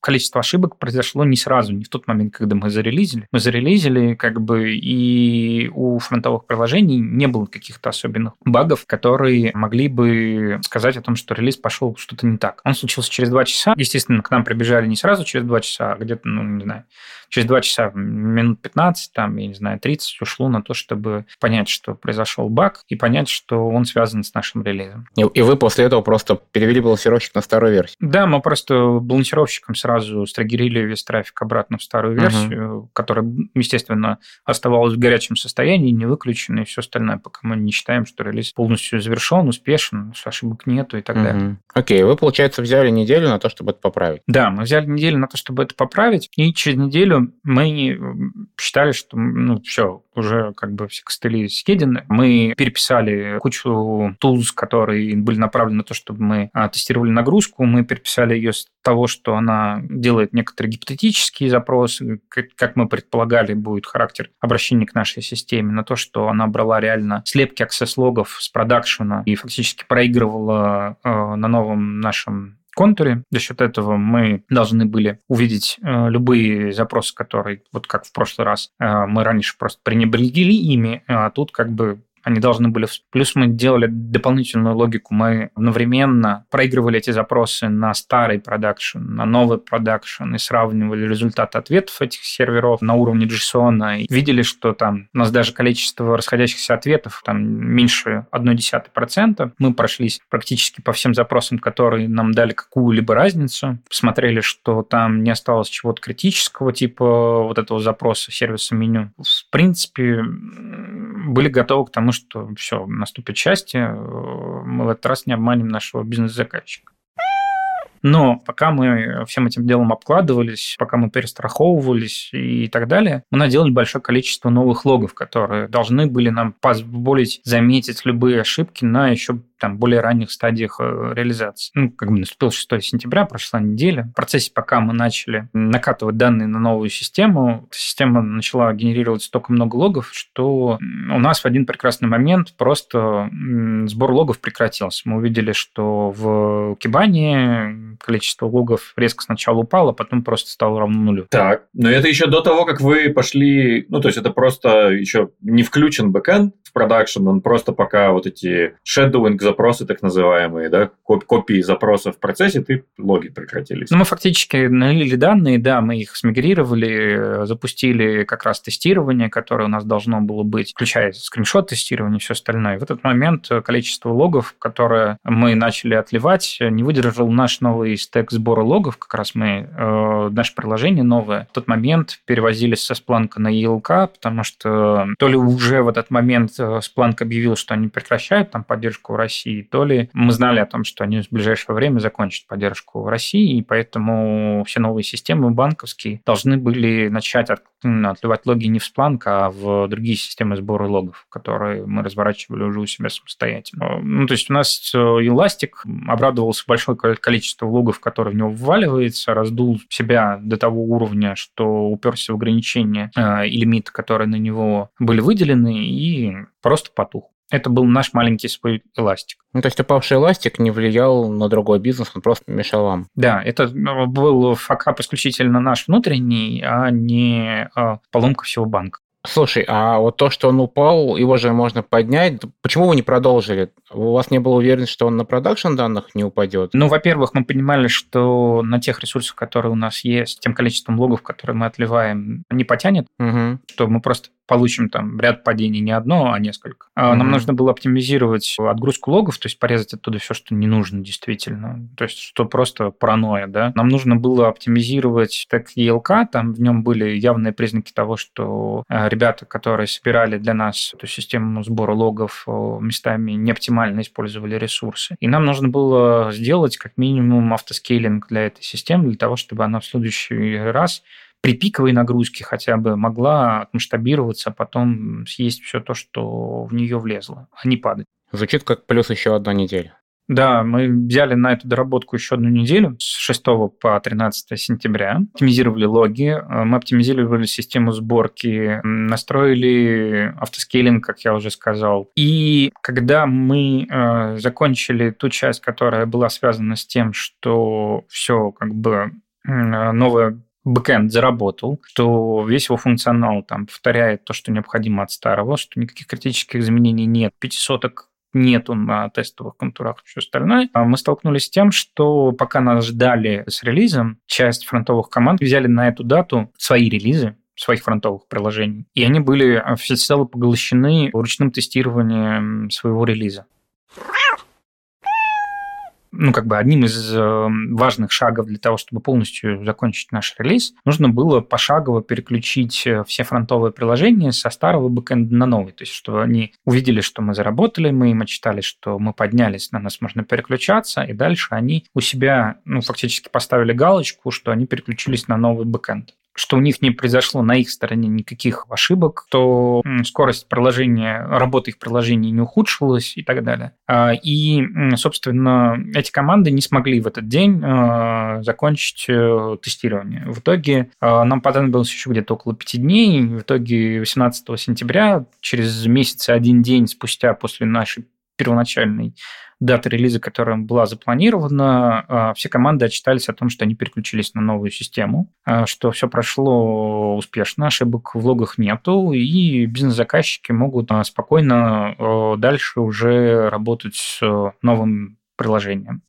количество ошибок произошло не сразу, не в тот момент, когда мы зарелизили. Мы зарелизили, как бы, и у фронтовых приложений не было каких-то особенных багов, которые могли бы сказать о том, что релиз пошел что-то не так. Он случился через два часа. Естественно, к нам прибежали не сразу через два часа, а где-то, ну, не знаю, через два часа, минут 15, там, я не знаю, 30 ушло на то, чтобы понять, что произошел баг, и понять, что он связан с нашим релизом. И, и вы после этого просто перевели балансировщик на старую версию? Да, мы просто балансировщиком сразу стригерили весь трафик обратно в старую версию, угу. которая, естественно, оставалась в горячем состоянии, не выключена, и все остальное, пока мы не считаем, что релиз полностью завершен, успешен, ошибок нету и так угу. далее. Окей, вы, получается, взяли неделю на то, чтобы это поправить? Да, мы взяли неделю на то, чтобы это поправить, и через неделю мы считали, что ну, все, уже как бы все костыли съедены. Мы переписали кучу tools, которые были направлены на то, чтобы мы а, тестировали нагрузку. Мы переписали ее с того, что она делает некоторые гипотетические запросы, как мы предполагали, будет характер обращения к нашей системе, на то, что она брала реально слепки аксесс-логов с продакшена и фактически проигрывала э, на новом нашем контуре. За счет этого мы должны были увидеть э, любые запросы, которые, вот как в прошлый раз, э, мы раньше просто пренебрегли ими, а тут как бы они должны были... Плюс мы делали дополнительную логику. Мы одновременно проигрывали эти запросы на старый production, на новый production и сравнивали результаты ответов этих серверов на уровне JSON и видели, что там у нас даже количество расходящихся ответов там меньше 0,1%. Мы прошлись практически по всем запросам, которые нам дали какую-либо разницу. Посмотрели, что там не осталось чего-то критического, типа вот этого запроса сервиса меню. В принципе, были готовы к тому, что все, наступит счастье, э, мы в этот раз не обманем нашего бизнес-заказчика. Но пока мы всем этим делом обкладывались, пока мы перестраховывались и так далее, мы наделали большое количество новых логов, которые должны были нам позволить заметить любые ошибки на еще там, более ранних стадиях э, реализации. Ну, как бы наступил 6 сентября, прошла неделя. В процессе, пока мы начали накатывать данные на новую систему, система начала генерировать столько много логов, что у нас в один прекрасный момент просто сбор логов прекратился. Мы увидели, что в Кибане количество логов резко сначала упало, а потом просто стало равно нулю. Так, но это еще до того, как вы пошли, ну, то есть это просто еще не включен бэкэнд в продакшн, он просто пока вот эти shadowing запросы так называемые, да, копии запросов в процессе, ты логи прекратились. Ну, мы фактически налили данные, да, мы их смигрировали, запустили как раз тестирование, которое у нас должно было быть, включая скриншот тестирования и все остальное. В этот момент количество логов, которое мы начали отливать, не выдержал наш новый стек сбора логов, как раз мы, э, наше приложение новое, в тот момент перевозились со Splunk на ELK, потому что то ли уже в этот момент э, Splunk объявил, что они прекращают там поддержку в России, России, то ли мы знали о том, что они в ближайшее время закончат поддержку России, и поэтому все новые системы банковские должны были начать от, отливать логи не в Splunk, а в другие системы сбора логов, которые мы разворачивали уже у себя самостоятельно. Ну, то есть у нас э, Elastic обрадовался большое количество логов, которые в него вваливается, раздул себя до того уровня, что уперся в ограничения э, и лимиты, которые на него были выделены, и просто потух. Это был наш маленький свой эластик. Ну, то есть упавший эластик не влиял на другой бизнес, он просто мешал вам. Да, это ну, был факап исключительно наш внутренний, а не а, поломка всего банка. Слушай, а вот то, что он упал, его же можно поднять. Почему вы не продолжили? У вас не было уверенности, что он на продакшн данных не упадет? Ну, во-первых, мы понимали, что на тех ресурсах, которые у нас есть, тем количеством логов, которые мы отливаем, не потянет, угу. что мы просто получим там ряд падений не одно, а несколько. Mm-hmm. Нам нужно было оптимизировать отгрузку логов, то есть порезать оттуда все, что не нужно действительно. То есть что просто паранойя, да. Нам нужно было оптимизировать так ELK, там в нем были явные признаки того, что э, ребята, которые собирали для нас эту систему сбора логов, местами не оптимально использовали ресурсы. И нам нужно было сделать как минимум автоскейлинг для этой системы, для того, чтобы она в следующий раз при пиковой нагрузке хотя бы могла отмасштабироваться, а потом съесть все то, что в нее влезло, а не падать. Звучит как плюс еще одна неделя. Да, мы взяли на эту доработку еще одну неделю, с 6 по 13 сентября, оптимизировали логи, э, мы оптимизировали систему сборки, настроили автоскейлинг, как я уже сказал. И когда мы э, закончили ту часть, которая была связана с тем, что все как бы новое бэкэнд заработал, что весь его функционал там повторяет то, что необходимо от старого, что никаких критических изменений нет, пятисоток нету на тестовых контурах и все остальное. А мы столкнулись с тем, что пока нас ждали с релизом, часть фронтовых команд взяли на эту дату свои релизы, своих фронтовых приложений. И они были всецело поглощены ручным тестированием своего релиза ну, как бы одним из э, важных шагов для того, чтобы полностью закончить наш релиз, нужно было пошагово переключить э, все фронтовые приложения со старого бэкэнда на новый. То есть, чтобы они увидели, что мы заработали, мы им отчитали, что мы поднялись, на нас можно переключаться, и дальше они у себя, ну, фактически поставили галочку, что они переключились на новый бэкэнд. Что у них не произошло на их стороне никаких ошибок, то скорость приложения, работы их приложений не ухудшилась и так далее. А, и, собственно, эти команды не смогли в этот день а, закончить э, тестирование. В итоге а, нам понадобилось еще где-то около пяти дней. В итоге 18 сентября, через месяц и один день спустя после нашей первоначальной дата релиза, которая была запланирована, а, все команды отчитались о том, что они переключились на новую систему, а, что все прошло успешно, ошибок в логах нету, и бизнес-заказчики могут а, спокойно дальше уже работать с новым приложением.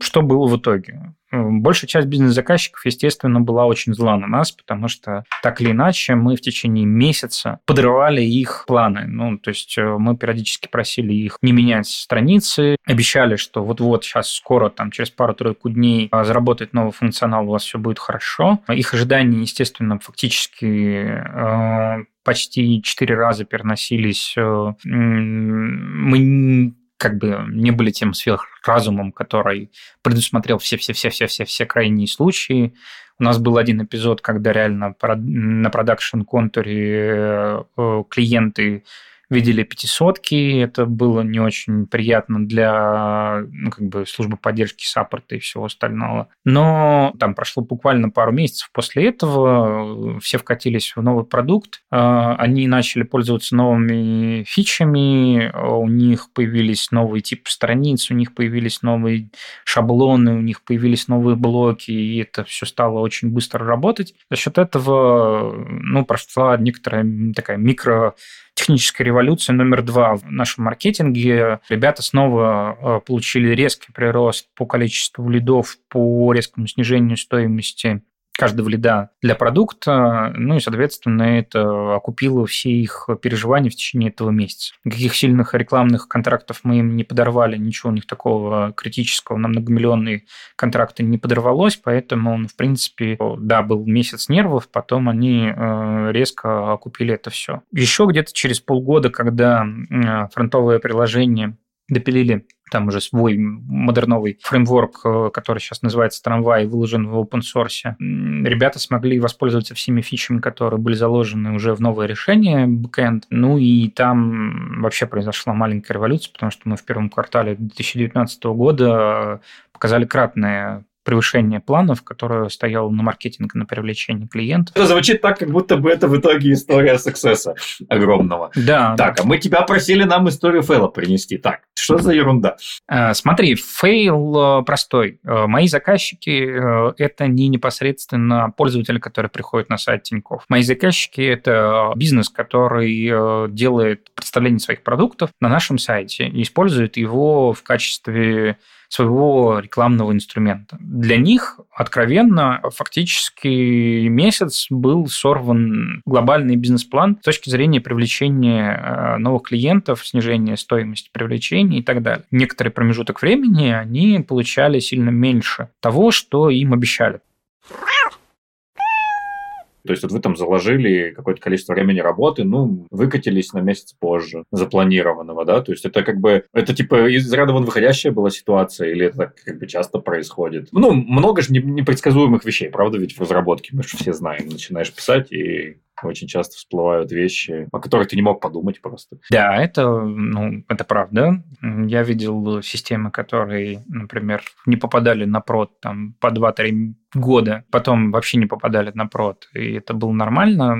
Что было в итоге? Большая часть бизнес-заказчиков, естественно, была очень зла на нас, потому что так или иначе мы в течение месяца подрывали их планы. Ну, то есть э, мы периодически просили их не менять страницы, обещали, что вот-вот сейчас скоро, там, через пару-тройку дней а, заработает новый функционал, у вас все будет хорошо. Их ожидания, естественно, фактически э, почти четыре раза переносились. Э, мы как бы не были тем сверхразумом, который предусмотрел все-все-все-все-все-все крайние случаи. У нас был один эпизод, когда реально на продакшн-контуре э, клиенты видели пятисотки, это было не очень приятно для ну, как бы службы поддержки саппорта и всего остального. Но там прошло буквально пару месяцев после этого, все вкатились в новый продукт, а, они начали пользоваться новыми фичами, у них появились новые типы страниц, у них появились новые шаблоны, у них появились новые блоки, и это все стало очень быстро работать. За счет этого ну, прошла некоторая такая микро техническая революция номер два в нашем маркетинге. Ребята снова э, получили резкий прирост по количеству лидов, по резкому снижению стоимости каждого лида для продукта, ну и, соответственно, это окупило все их переживания в течение этого месяца. Никаких сильных рекламных контрактов мы им не подорвали, ничего у них такого критического на многомиллионные контракты не подорвалось, поэтому, ну, в принципе, да, был месяц нервов, потом они э, резко окупили это все. Еще где-то через полгода, когда э, фронтовое приложение допилили там уже свой модерновый фреймворк, э, который сейчас называется Трамвай, выложен в open source. Ребята смогли воспользоваться всеми фичами, которые были заложены уже в новое решение backend. Ну и там вообще произошла маленькая революция, потому что мы в первом квартале 2019 года показали кратное превышение планов, которое стояло на маркетинг на привлечение клиентов. Это звучит так, как будто бы это в итоге история success а огромного. Да. Так, а мы тебя просили нам историю фейла принести. Так, что за ерунда? А, смотри, фейл э, простой. Э, мои заказчики э, – это не непосредственно пользователи, которые приходят на сайт Тинькофф. Мои заказчики – это бизнес, который делает представление своих продуктов на нашем сайте и использует его в качестве своего рекламного инструмента. Для них, откровенно, фактически месяц был сорван глобальный бизнес-план с точки зрения привлечения э, новых клиентов, снижения стоимости привлечения и так далее. Некоторый промежуток времени они получали сильно меньше того, что им обещали. То есть вот вы там заложили какое-то количество времени работы, ну, выкатились на месяц позже запланированного, да? То есть это как бы, это типа из ряда вон выходящая была ситуация, или это как бы часто происходит? Ну, много же непредсказуемых вещей, правда, ведь в разработке, мы же все знаем. Начинаешь писать, и очень часто всплывают вещи, о которых ты не мог подумать просто. Да, это, ну, это правда. Я видел системы, которые, например, не попадали на прод там по 2-3 года, потом вообще не попадали на прод, и это было нормально.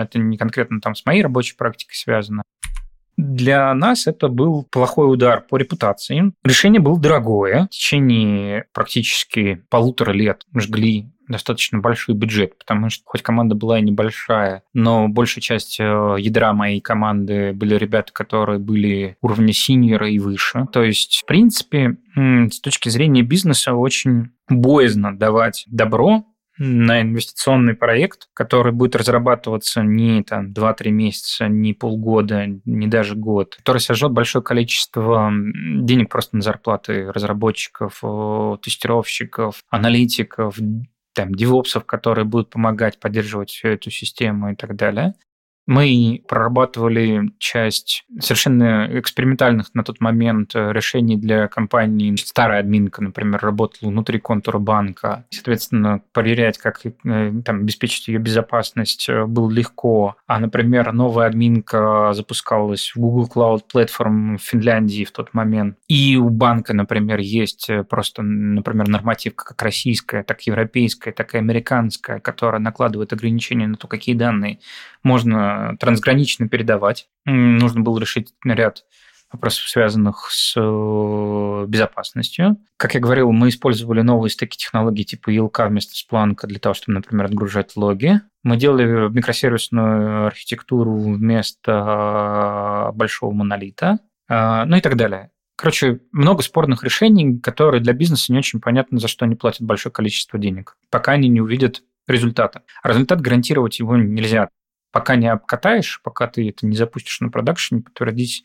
Это не конкретно там с моей рабочей практикой связано. Для нас это был плохой удар по репутации. Решение было дорогое. В течение практически полутора лет жгли достаточно большой бюджет, потому что хоть команда была и небольшая, но большая часть э, ядра моей команды были ребята, которые были уровня синьора и выше. То есть, в принципе, с точки зрения бизнеса очень боязно давать добро на инвестиционный проект, который будет разрабатываться не там 2-3 месяца, не полгода, не даже год, который сожжет большое количество денег просто на зарплаты разработчиков, тестировщиков, аналитиков, там, девопсов, которые будут помогать поддерживать всю эту систему и так далее. Мы прорабатывали часть совершенно экспериментальных на тот момент решений для компании. Старая админка, например, работала внутри контура банка. Соответственно, проверять, как э, там, обеспечить ее безопасность э, было легко. А, например, новая админка запускалась в Google Cloud Platform в Финляндии в тот момент. И у банка, например, есть просто, например, нормативка как российская, так и европейская, так и американская, которая накладывает ограничения на то, какие данные можно трансгранично передавать. Нужно было решить ряд вопросов, связанных с э, безопасностью. Как я говорил, мы использовали новые стеки технологий типа ELK вместо Splunk для того, чтобы, например, отгружать логи. Мы делали микросервисную архитектуру вместо большого монолита, э, ну и так далее. Короче, много спорных решений, которые для бизнеса не очень понятно, за что они платят большое количество денег, пока они не увидят результата. А результат гарантировать его нельзя пока не обкатаешь, пока ты это не запустишь на продакшене, подтвердить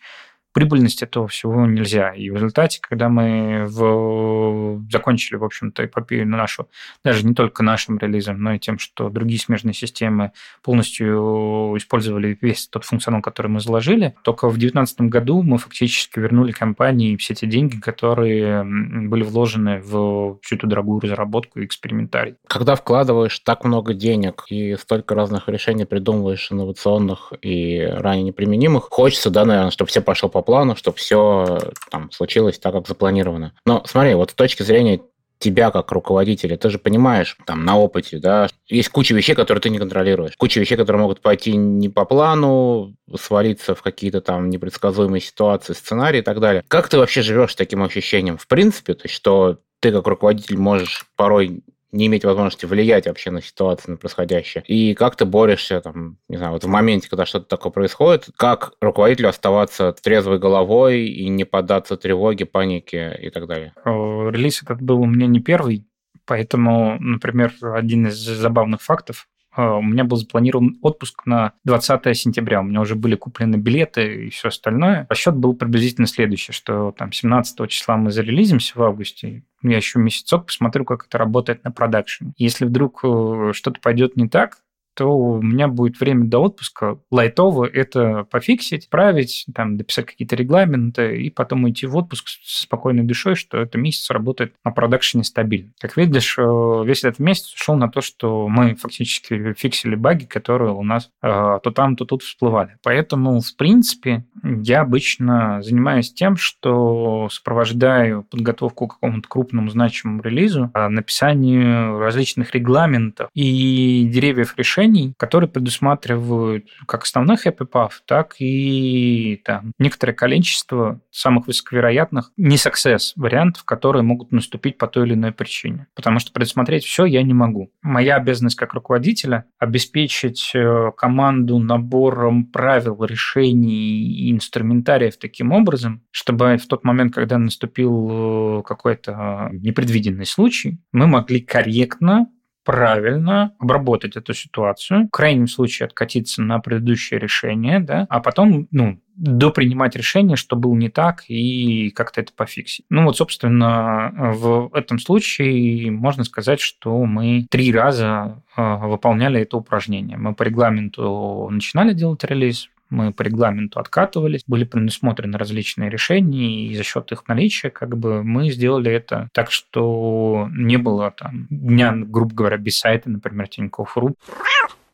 прибыльность этого всего нельзя. И в результате, когда мы в... закончили, в общем-то, эпопею на нашу, даже не только нашим релизом, но и тем, что другие смежные системы полностью использовали весь тот функционал, который мы заложили, только в 2019 году мы фактически вернули компании все те деньги, которые были вложены в всю эту дорогую разработку и экспериментарий. Когда вкладываешь так много денег и столько разных решений придумываешь инновационных и ранее неприменимых, хочется, да, наверное, чтобы все пошло по плану, чтобы все там случилось так, как запланировано. Но смотри, вот с точки зрения тебя как руководителя, ты же понимаешь там на опыте, да, есть куча вещей, которые ты не контролируешь, куча вещей, которые могут пойти не по плану, свалиться в какие-то там непредсказуемые ситуации, сценарии и так далее. Как ты вообще живешь с таким ощущением? В принципе, то есть, что ты как руководитель можешь порой не иметь возможности влиять вообще на ситуацию, на происходящее. И как ты борешься, там, не знаю, вот в моменте, когда что-то такое происходит, как руководителю оставаться трезвой головой и не поддаться тревоге, панике и так далее? Релиз этот был у меня не первый, поэтому, например, один из забавных фактов, у меня был запланирован отпуск на 20 сентября. У меня уже были куплены билеты и все остальное. Расчет был приблизительно следующий, что там 17 числа мы зарелизимся в августе, я еще месяцок посмотрю, как это работает на продакшене. Если вдруг э, что-то пойдет не так, то у меня будет время до отпуска лайтово это пофиксить, править, там, дописать какие-то регламенты и потом уйти в отпуск с спокойной душой, что это месяц работает на продакшене стабильно. Как видишь, э, весь этот месяц ушел на то, что мы фактически фиксили баги, которые у нас э, то там, то тут всплывали. Поэтому, в принципе, я обычно занимаюсь тем, что сопровождаю подготовку к какому-то крупному значимому релизу, а написанию различных регламентов и деревьев решений, решений, которые предусматривают как основной happy path, так и там, некоторое количество самых высоковероятных не success вариантов, которые могут наступить по той или иной причине. Потому что предусмотреть все я не могу. Моя обязанность как руководителя обеспечить э, команду набором правил, решений и инструментариев таким образом, чтобы в тот момент, когда наступил э, какой-то непредвиденный случай, мы могли корректно правильно обработать эту ситуацию, в крайнем случае откатиться на предыдущее решение, да, а потом, ну, допринимать решение, что было не так, и как-то это пофиксить. Ну вот, собственно, в этом случае можно сказать, что мы три раза а, выполняли это упражнение. Мы по регламенту начинали делать релиз, мы по регламенту откатывались, были предусмотрены различные решения, и за счет их наличия как бы мы сделали это так, что не было там дня, грубо говоря, без сайта, например, Тинькофф.ру.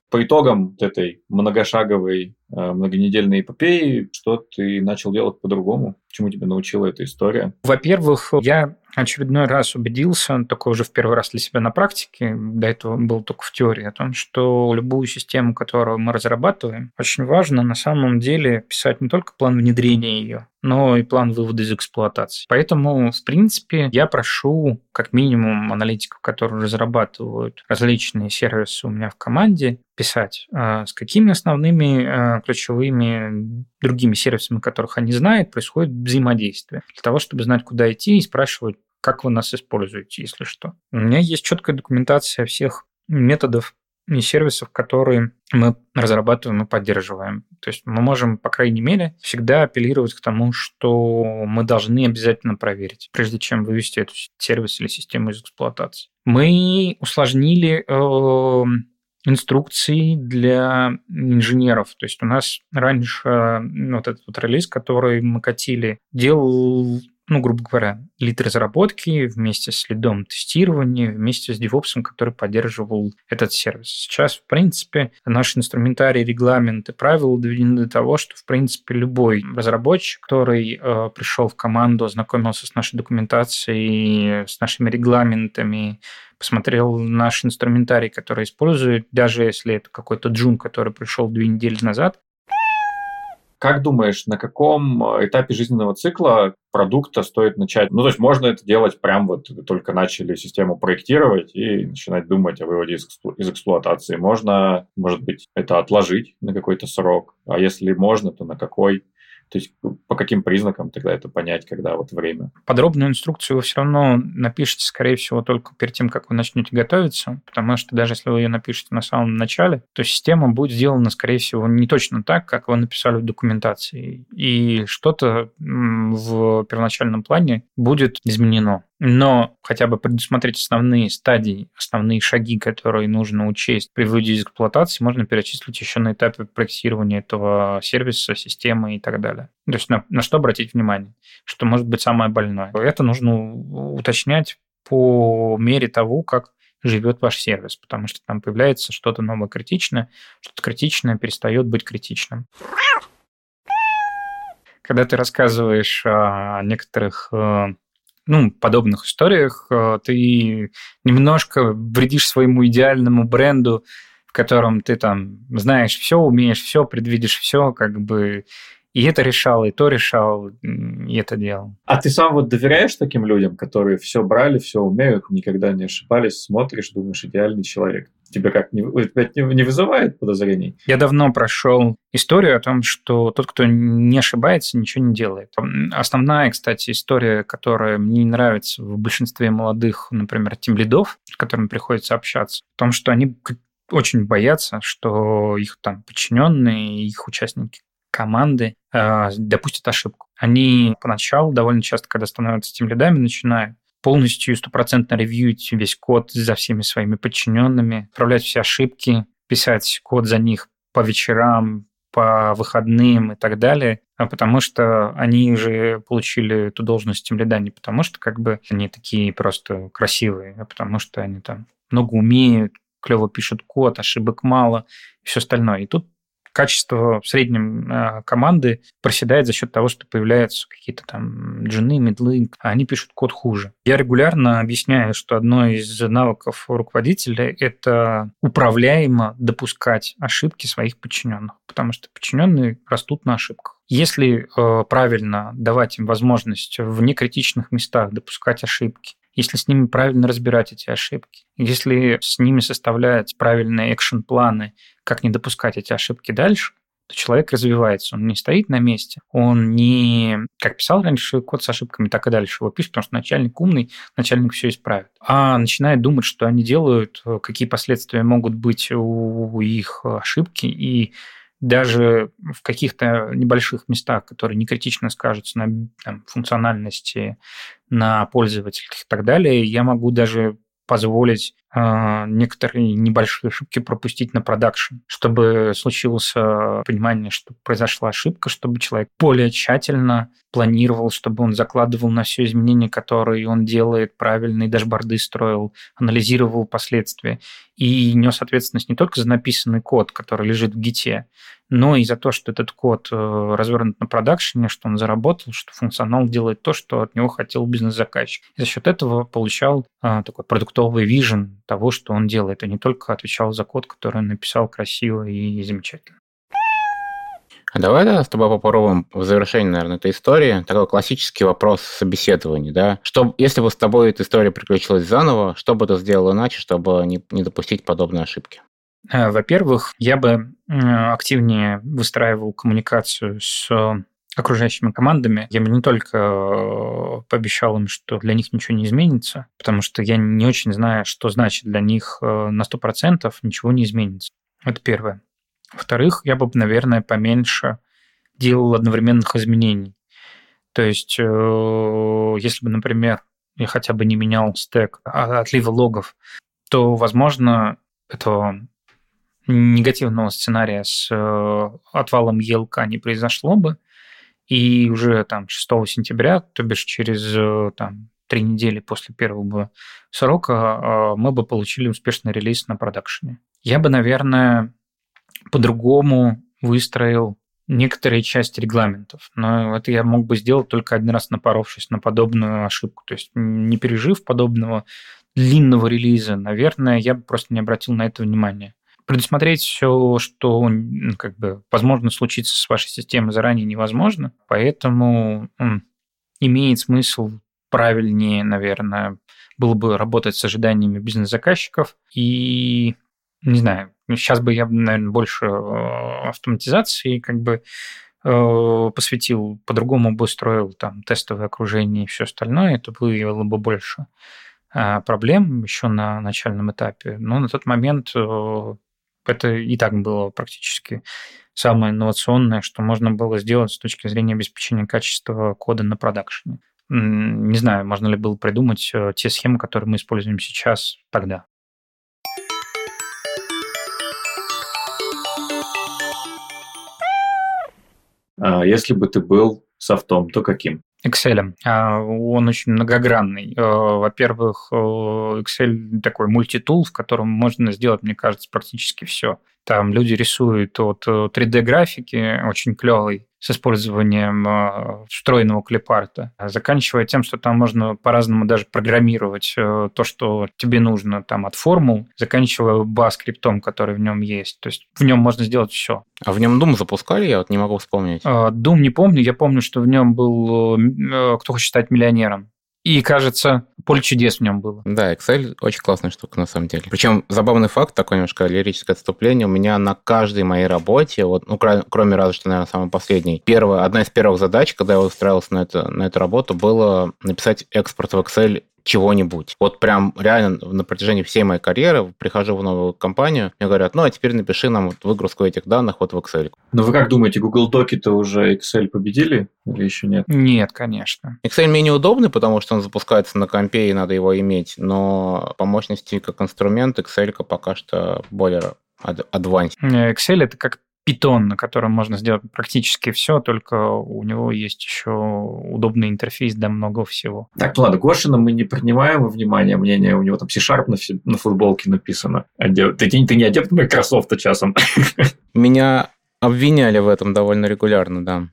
По итогам этой многошаговой, многонедельной эпопеи, что ты начал делать по-другому? Чему тебя научила эта история? Во-первых, я очередной раз убедился, только уже в первый раз для себя на практике, до этого был только в теории, о том, что любую систему, которую мы разрабатываем, очень важно на самом деле писать не только план внедрения ее, но и план вывода из эксплуатации. Поэтому, в принципе, я прошу как минимум аналитиков, которые разрабатывают различные сервисы у меня в команде, писать, а, с какими основными а, ключевыми другими сервисами, которых они знают, происходит взаимодействие. Для того, чтобы знать, куда идти и спрашивать, как вы нас используете, если что. У меня есть четкая документация всех методов и сервисов, которые мы разрабатываем и поддерживаем. То есть мы можем, по крайней мере, всегда апеллировать к тому, что мы должны обязательно проверить, прежде чем вывести эту сервис или систему из эксплуатации. Мы усложнили э, инструкции для инженеров. То есть у нас раньше вот этот вот релиз, который мы катили, делал ну, грубо говоря, лид разработки вместе с лидом тестирования, вместе с DevOps, который поддерживал этот сервис. Сейчас, в принципе, наш инструментарий, регламенты, правила доведены до того, что, в принципе, любой разработчик, который э, пришел в команду, ознакомился с нашей документацией, с нашими регламентами, посмотрел наш инструментарий, который использует, даже если это какой-то джун, который пришел две недели назад, как думаешь, на каком э, этапе жизненного цикла продукта стоит начать? Ну, то есть можно это делать прям вот только начали систему проектировать и начинать думать о выводе из, из эксплуатации. Можно, может быть, это отложить на какой-то срок, а если можно, то на какой? То есть по каким признакам тогда это понять, когда вот время? Подробную инструкцию вы все равно напишите, скорее всего, только перед тем, как вы начнете готовиться, потому что даже если вы ее напишете на самом начале, то система будет сделана, скорее всего, не точно так, как вы написали в документации. И что-то в первоначальном плане будет изменено но хотя бы предусмотреть основные стадии, основные шаги, которые нужно учесть при выводе из эксплуатации, можно перечислить еще на этапе проектирования этого сервиса, системы и так далее. То есть на, на что обратить внимание, что может быть самое больное. Это нужно уточнять по мере того, как живет ваш сервис, потому что там появляется что-то новое критичное, что-то критичное перестает быть критичным. Когда ты рассказываешь о некоторых э, ну, подобных историях э, ты немножко вредишь своему идеальному бренду, в котором ты там знаешь все, умеешь все, предвидишь все, как бы и это решал, и то решал, и это делал. А ты сам вот доверяешь таким людям, которые все брали, все умеют, никогда не ошибались, смотришь, думаешь, идеальный человек? Тебя как, не, не, вызывает подозрений? Я давно прошел историю о том, что тот, кто не ошибается, ничего не делает. Основная, кстати, история, которая мне не нравится в большинстве молодых, например, тимлидов, с которыми приходится общаться, в том, что они очень боятся, что их там подчиненные, их участники команды э, допустят ошибку. Они поначалу довольно часто, когда становятся тем лидами, начинают полностью стопроцентно ревьюить весь код за всеми своими подчиненными, отправлять все ошибки, писать код за них по вечерам, по выходным и так далее, а потому что они уже получили эту должность тем лида не потому, что как бы они такие просто красивые, а потому что они там много умеют, клево пишут код, ошибок мало и все остальное. И тут качество в среднем а, команды проседает за счет того, что появляются какие-то там джины, медлы, а они пишут код хуже. Я регулярно объясняю, что одно из навыков руководителя – это управляемо допускать ошибки своих подчиненных, потому что подчиненные растут на ошибках. Если э, правильно давать им возможность в некритичных местах допускать ошибки, если с ними правильно разбирать эти ошибки, если с ними составлять правильные экшен-планы, как не допускать эти ошибки дальше, то человек развивается, он не стоит на месте, он не, как писал раньше, код с ошибками, так и дальше его пишет, потому что начальник умный, начальник все исправит, а начинает думать, что они делают, какие последствия могут быть у их ошибки, и даже в каких-то небольших местах, которые не критично скажутся на там, функциональности, на пользователях и так далее, я могу даже позволить некоторые небольшие ошибки пропустить на продакшн, чтобы случилось понимание, что произошла ошибка, чтобы человек более тщательно планировал, чтобы он закладывал на все изменения, которые он делает, правильные дашборды строил, анализировал последствия и нес ответственность не только за написанный код, который лежит в гите, но и за то, что этот код э, развернут на продакшене, что он заработал, что функционал делает то, что от него хотел бизнес-заказчик. И за счет этого получал э, такой продуктовый вижен того, что он делает, а не только отвечал за код, который он написал красиво и замечательно. А давай да, с тобой попробуем в завершении, наверное, этой истории такой классический вопрос собеседования, да? Что, если бы с тобой эта история приключилась заново, что бы ты сделал иначе, чтобы не, не допустить подобной ошибки? Э, во-первых, я бы активнее выстраивал коммуникацию с окружающими командами. Я бы не только э, пообещал им, что для них ничего не изменится, потому что я не очень знаю, что значит для них э, на 100% ничего не изменится. Это первое. Во-вторых, я бы, наверное, поменьше делал одновременных изменений. То есть, если бы, например, я хотя бы не менял стек отлива логов, то, возможно, этого негативного сценария с э, отвалом ЕЛК не произошло бы, и уже там 6 сентября, то бишь через э, там, три недели после первого срока, э, мы бы получили успешный релиз на продакшене. Я бы, наверное, по-другому выстроил некоторые части регламентов. Но это я мог бы сделать только один раз напоровшись на подобную ошибку. То есть не пережив подобного длинного релиза, наверное, я бы просто не обратил на это внимания. Предусмотреть все, что как бы возможно случиться с вашей системой заранее невозможно, поэтому имеет смысл правильнее, наверное, было бы работать с ожиданиями бизнес-заказчиков и не знаю, сейчас бы я, наверное, больше э, автоматизации как бы э, посвятил, по-другому бы устроил там тестовое окружение и все остальное, это выявило бы больше э, проблем еще на начальном этапе. Но на тот момент это и так было практически самое инновационное, что можно было сделать с точки зрения обеспечения качества кода на продакшене. Не знаю, можно ли было придумать те схемы, которые мы используем сейчас тогда. А если бы ты был софтом, то каким? Excel. А, он очень многогранный. А, во-первых, э, Excel такой мультитул, в котором можно сделать, мне кажется, практически все. Там люди рисуют от 3D-графики, э, очень клевый, с использованием э, встроенного клипарта, заканчивая тем, что там можно по-разному даже программировать э, то, что тебе нужно там от формул, заканчивая бас-скриптом, который в нем есть. То есть в нем можно сделать все. А в нем Doom запускали? Я вот не могу вспомнить. Doom не помню. Я помню, что в нем был «Кто хочет стать миллионером». И, кажется, поле чудес в нем было. Да, Excel очень классная штука на самом деле. Причем забавный факт, такое немножко лирическое отступление, у меня на каждой моей работе, вот, ну, кроме разве что, наверное, самой последней, первая, одна из первых задач, когда я устраивался на, это, на эту работу, было написать экспорт в Excel чего-нибудь. Вот прям реально на протяжении всей моей карьеры прихожу в новую компанию, мне говорят, ну, а теперь напиши нам вот выгрузку этих данных вот в Excel. Ну, вы как думаете, Google Доки-то уже Excel победили или еще нет? Нет, конечно. Excel менее удобный, потому что он запускается на компе, и надо его иметь, но по мощности как инструмент Excel пока что более advanced. Excel это как питон, на котором можно сделать практически все, только у него есть еще удобный интерфейс для много всего. Так, ну ладно, Гошина мы не принимаем во внимание мнение, у него там C-Sharp на, на футболке написано. Адеп... Ты, ты не адепт Microsoft часом? Меня обвиняли в этом довольно регулярно, да.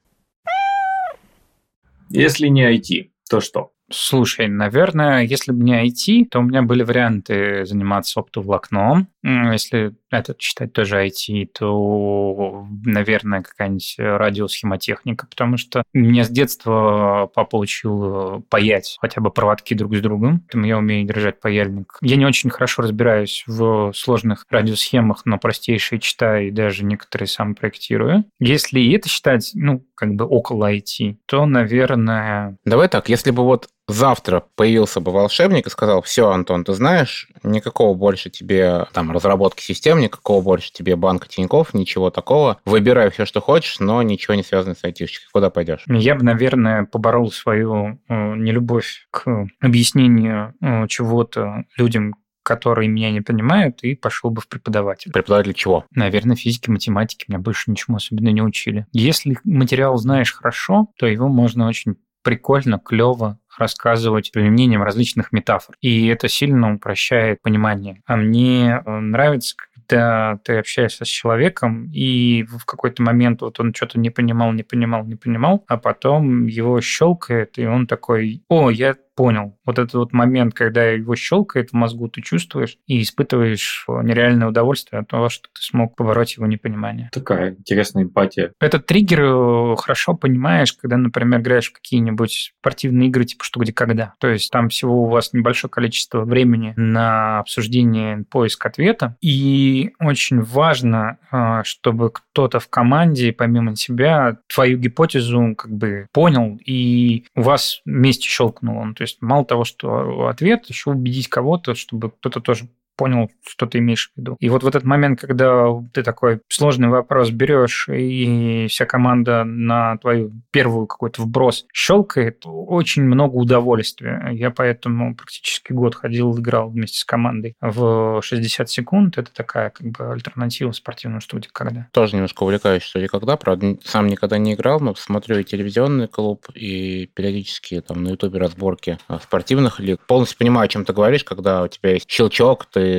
Если не IT, то что? Слушай, наверное, если бы не IT, то у меня были варианты заниматься оптоволокном. Если это считать тоже IT, то, наверное, какая-нибудь радиосхемотехника, потому что мне с детства папа учил паять хотя бы проводки друг с другом. Поэтому я умею держать паяльник. Я не очень хорошо разбираюсь в сложных радиосхемах, но простейшие читаю и даже некоторые сам проектирую. Если это считать, ну, как бы около IT, то, наверное... Давай так, если бы вот завтра появился бы волшебник и сказал, все, Антон, ты знаешь, никакого больше тебе там разработки систем, никакого больше тебе банка Тиньков, ничего такого. Выбирай все, что хочешь, но ничего не связано с айтишечкой. Куда пойдешь? Я бы, наверное, поборол свою э, нелюбовь к объяснению э, чего-то людям, которые меня не понимают, и пошел бы в преподаватель. Преподаватель чего? Наверное, физики, математики. Меня больше ничему особенно не учили. Если материал знаешь хорошо, то его можно очень прикольно, клево рассказывать применением различных метафор. И это сильно упрощает понимание. А мне э, нравится, когда ты общаешься с человеком, и в какой-то момент вот он что-то не понимал, не понимал, не понимал, а потом его щелкает, и он такой, о, я понял. Вот этот вот момент, когда его щелкает в мозгу, ты чувствуешь и испытываешь нереальное удовольствие от того, что ты смог побороть его непонимание. Такая интересная эмпатия. Этот триггер э, хорошо понимаешь, когда, например, играешь в какие-нибудь спортивные игры, типа «Что, где, когда». То есть там всего у вас небольшое количество времени на обсуждение, поиск ответа. И очень важно, э, чтобы кто-то в команде, помимо тебя, твою гипотезу как бы понял, и у вас вместе щелкнул он. То есть мало того, что ответ, еще убедить кого-то, чтобы кто-то тоже понял, что ты имеешь в виду. И вот в этот момент, когда ты такой сложный вопрос берешь, и вся команда на твою первую какой-то вброс щелкает, очень много удовольствия. Я поэтому практически год ходил, играл вместе с командой в 60 секунд. Это такая как бы альтернатива спортивной студии когда. Тоже немножко увлекаюсь, что когда. Правда, сам никогда не играл, но смотрю и телевизионный клуб, и периодически там на ютубе разборки спортивных лиг. Полностью понимаю, о чем ты говоришь, когда у тебя есть щелчок, ты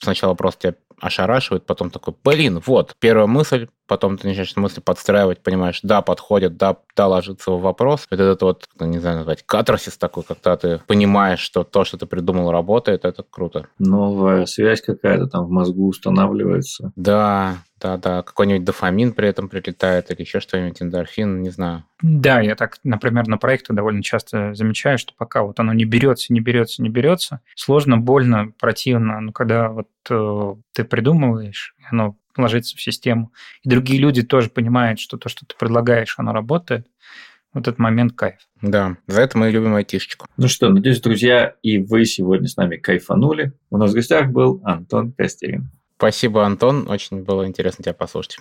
сначала просто тебя ошарашивает, потом такой, блин, вот, первая мысль, потом ты начинаешь мысли подстраивать, понимаешь, да, подходит, да, да, ложится в вопрос. Вот этот вот, не знаю, назвать, катарсис такой, когда ты понимаешь, что то, что ты придумал, работает, это круто. Новая связь какая-то там в мозгу устанавливается. Да, да, да, какой-нибудь дофамин при этом прилетает или еще что-нибудь, эндорфин, не знаю. Да, я так, например, на проектах довольно часто замечаю, что пока вот оно не берется, не берется, не берется, сложно, больно, противно. Но когда вот э, ты придумываешь, оно ложится в систему, и другие люди тоже понимают, что то, что ты предлагаешь, оно работает, вот этот момент кайф. Да, за это мы любим айтишечку. Ну что, надеюсь, друзья, и вы сегодня с нами кайфанули. У нас в гостях был Антон Костерин. Спасибо, Антон. Очень было интересно тебя послушать.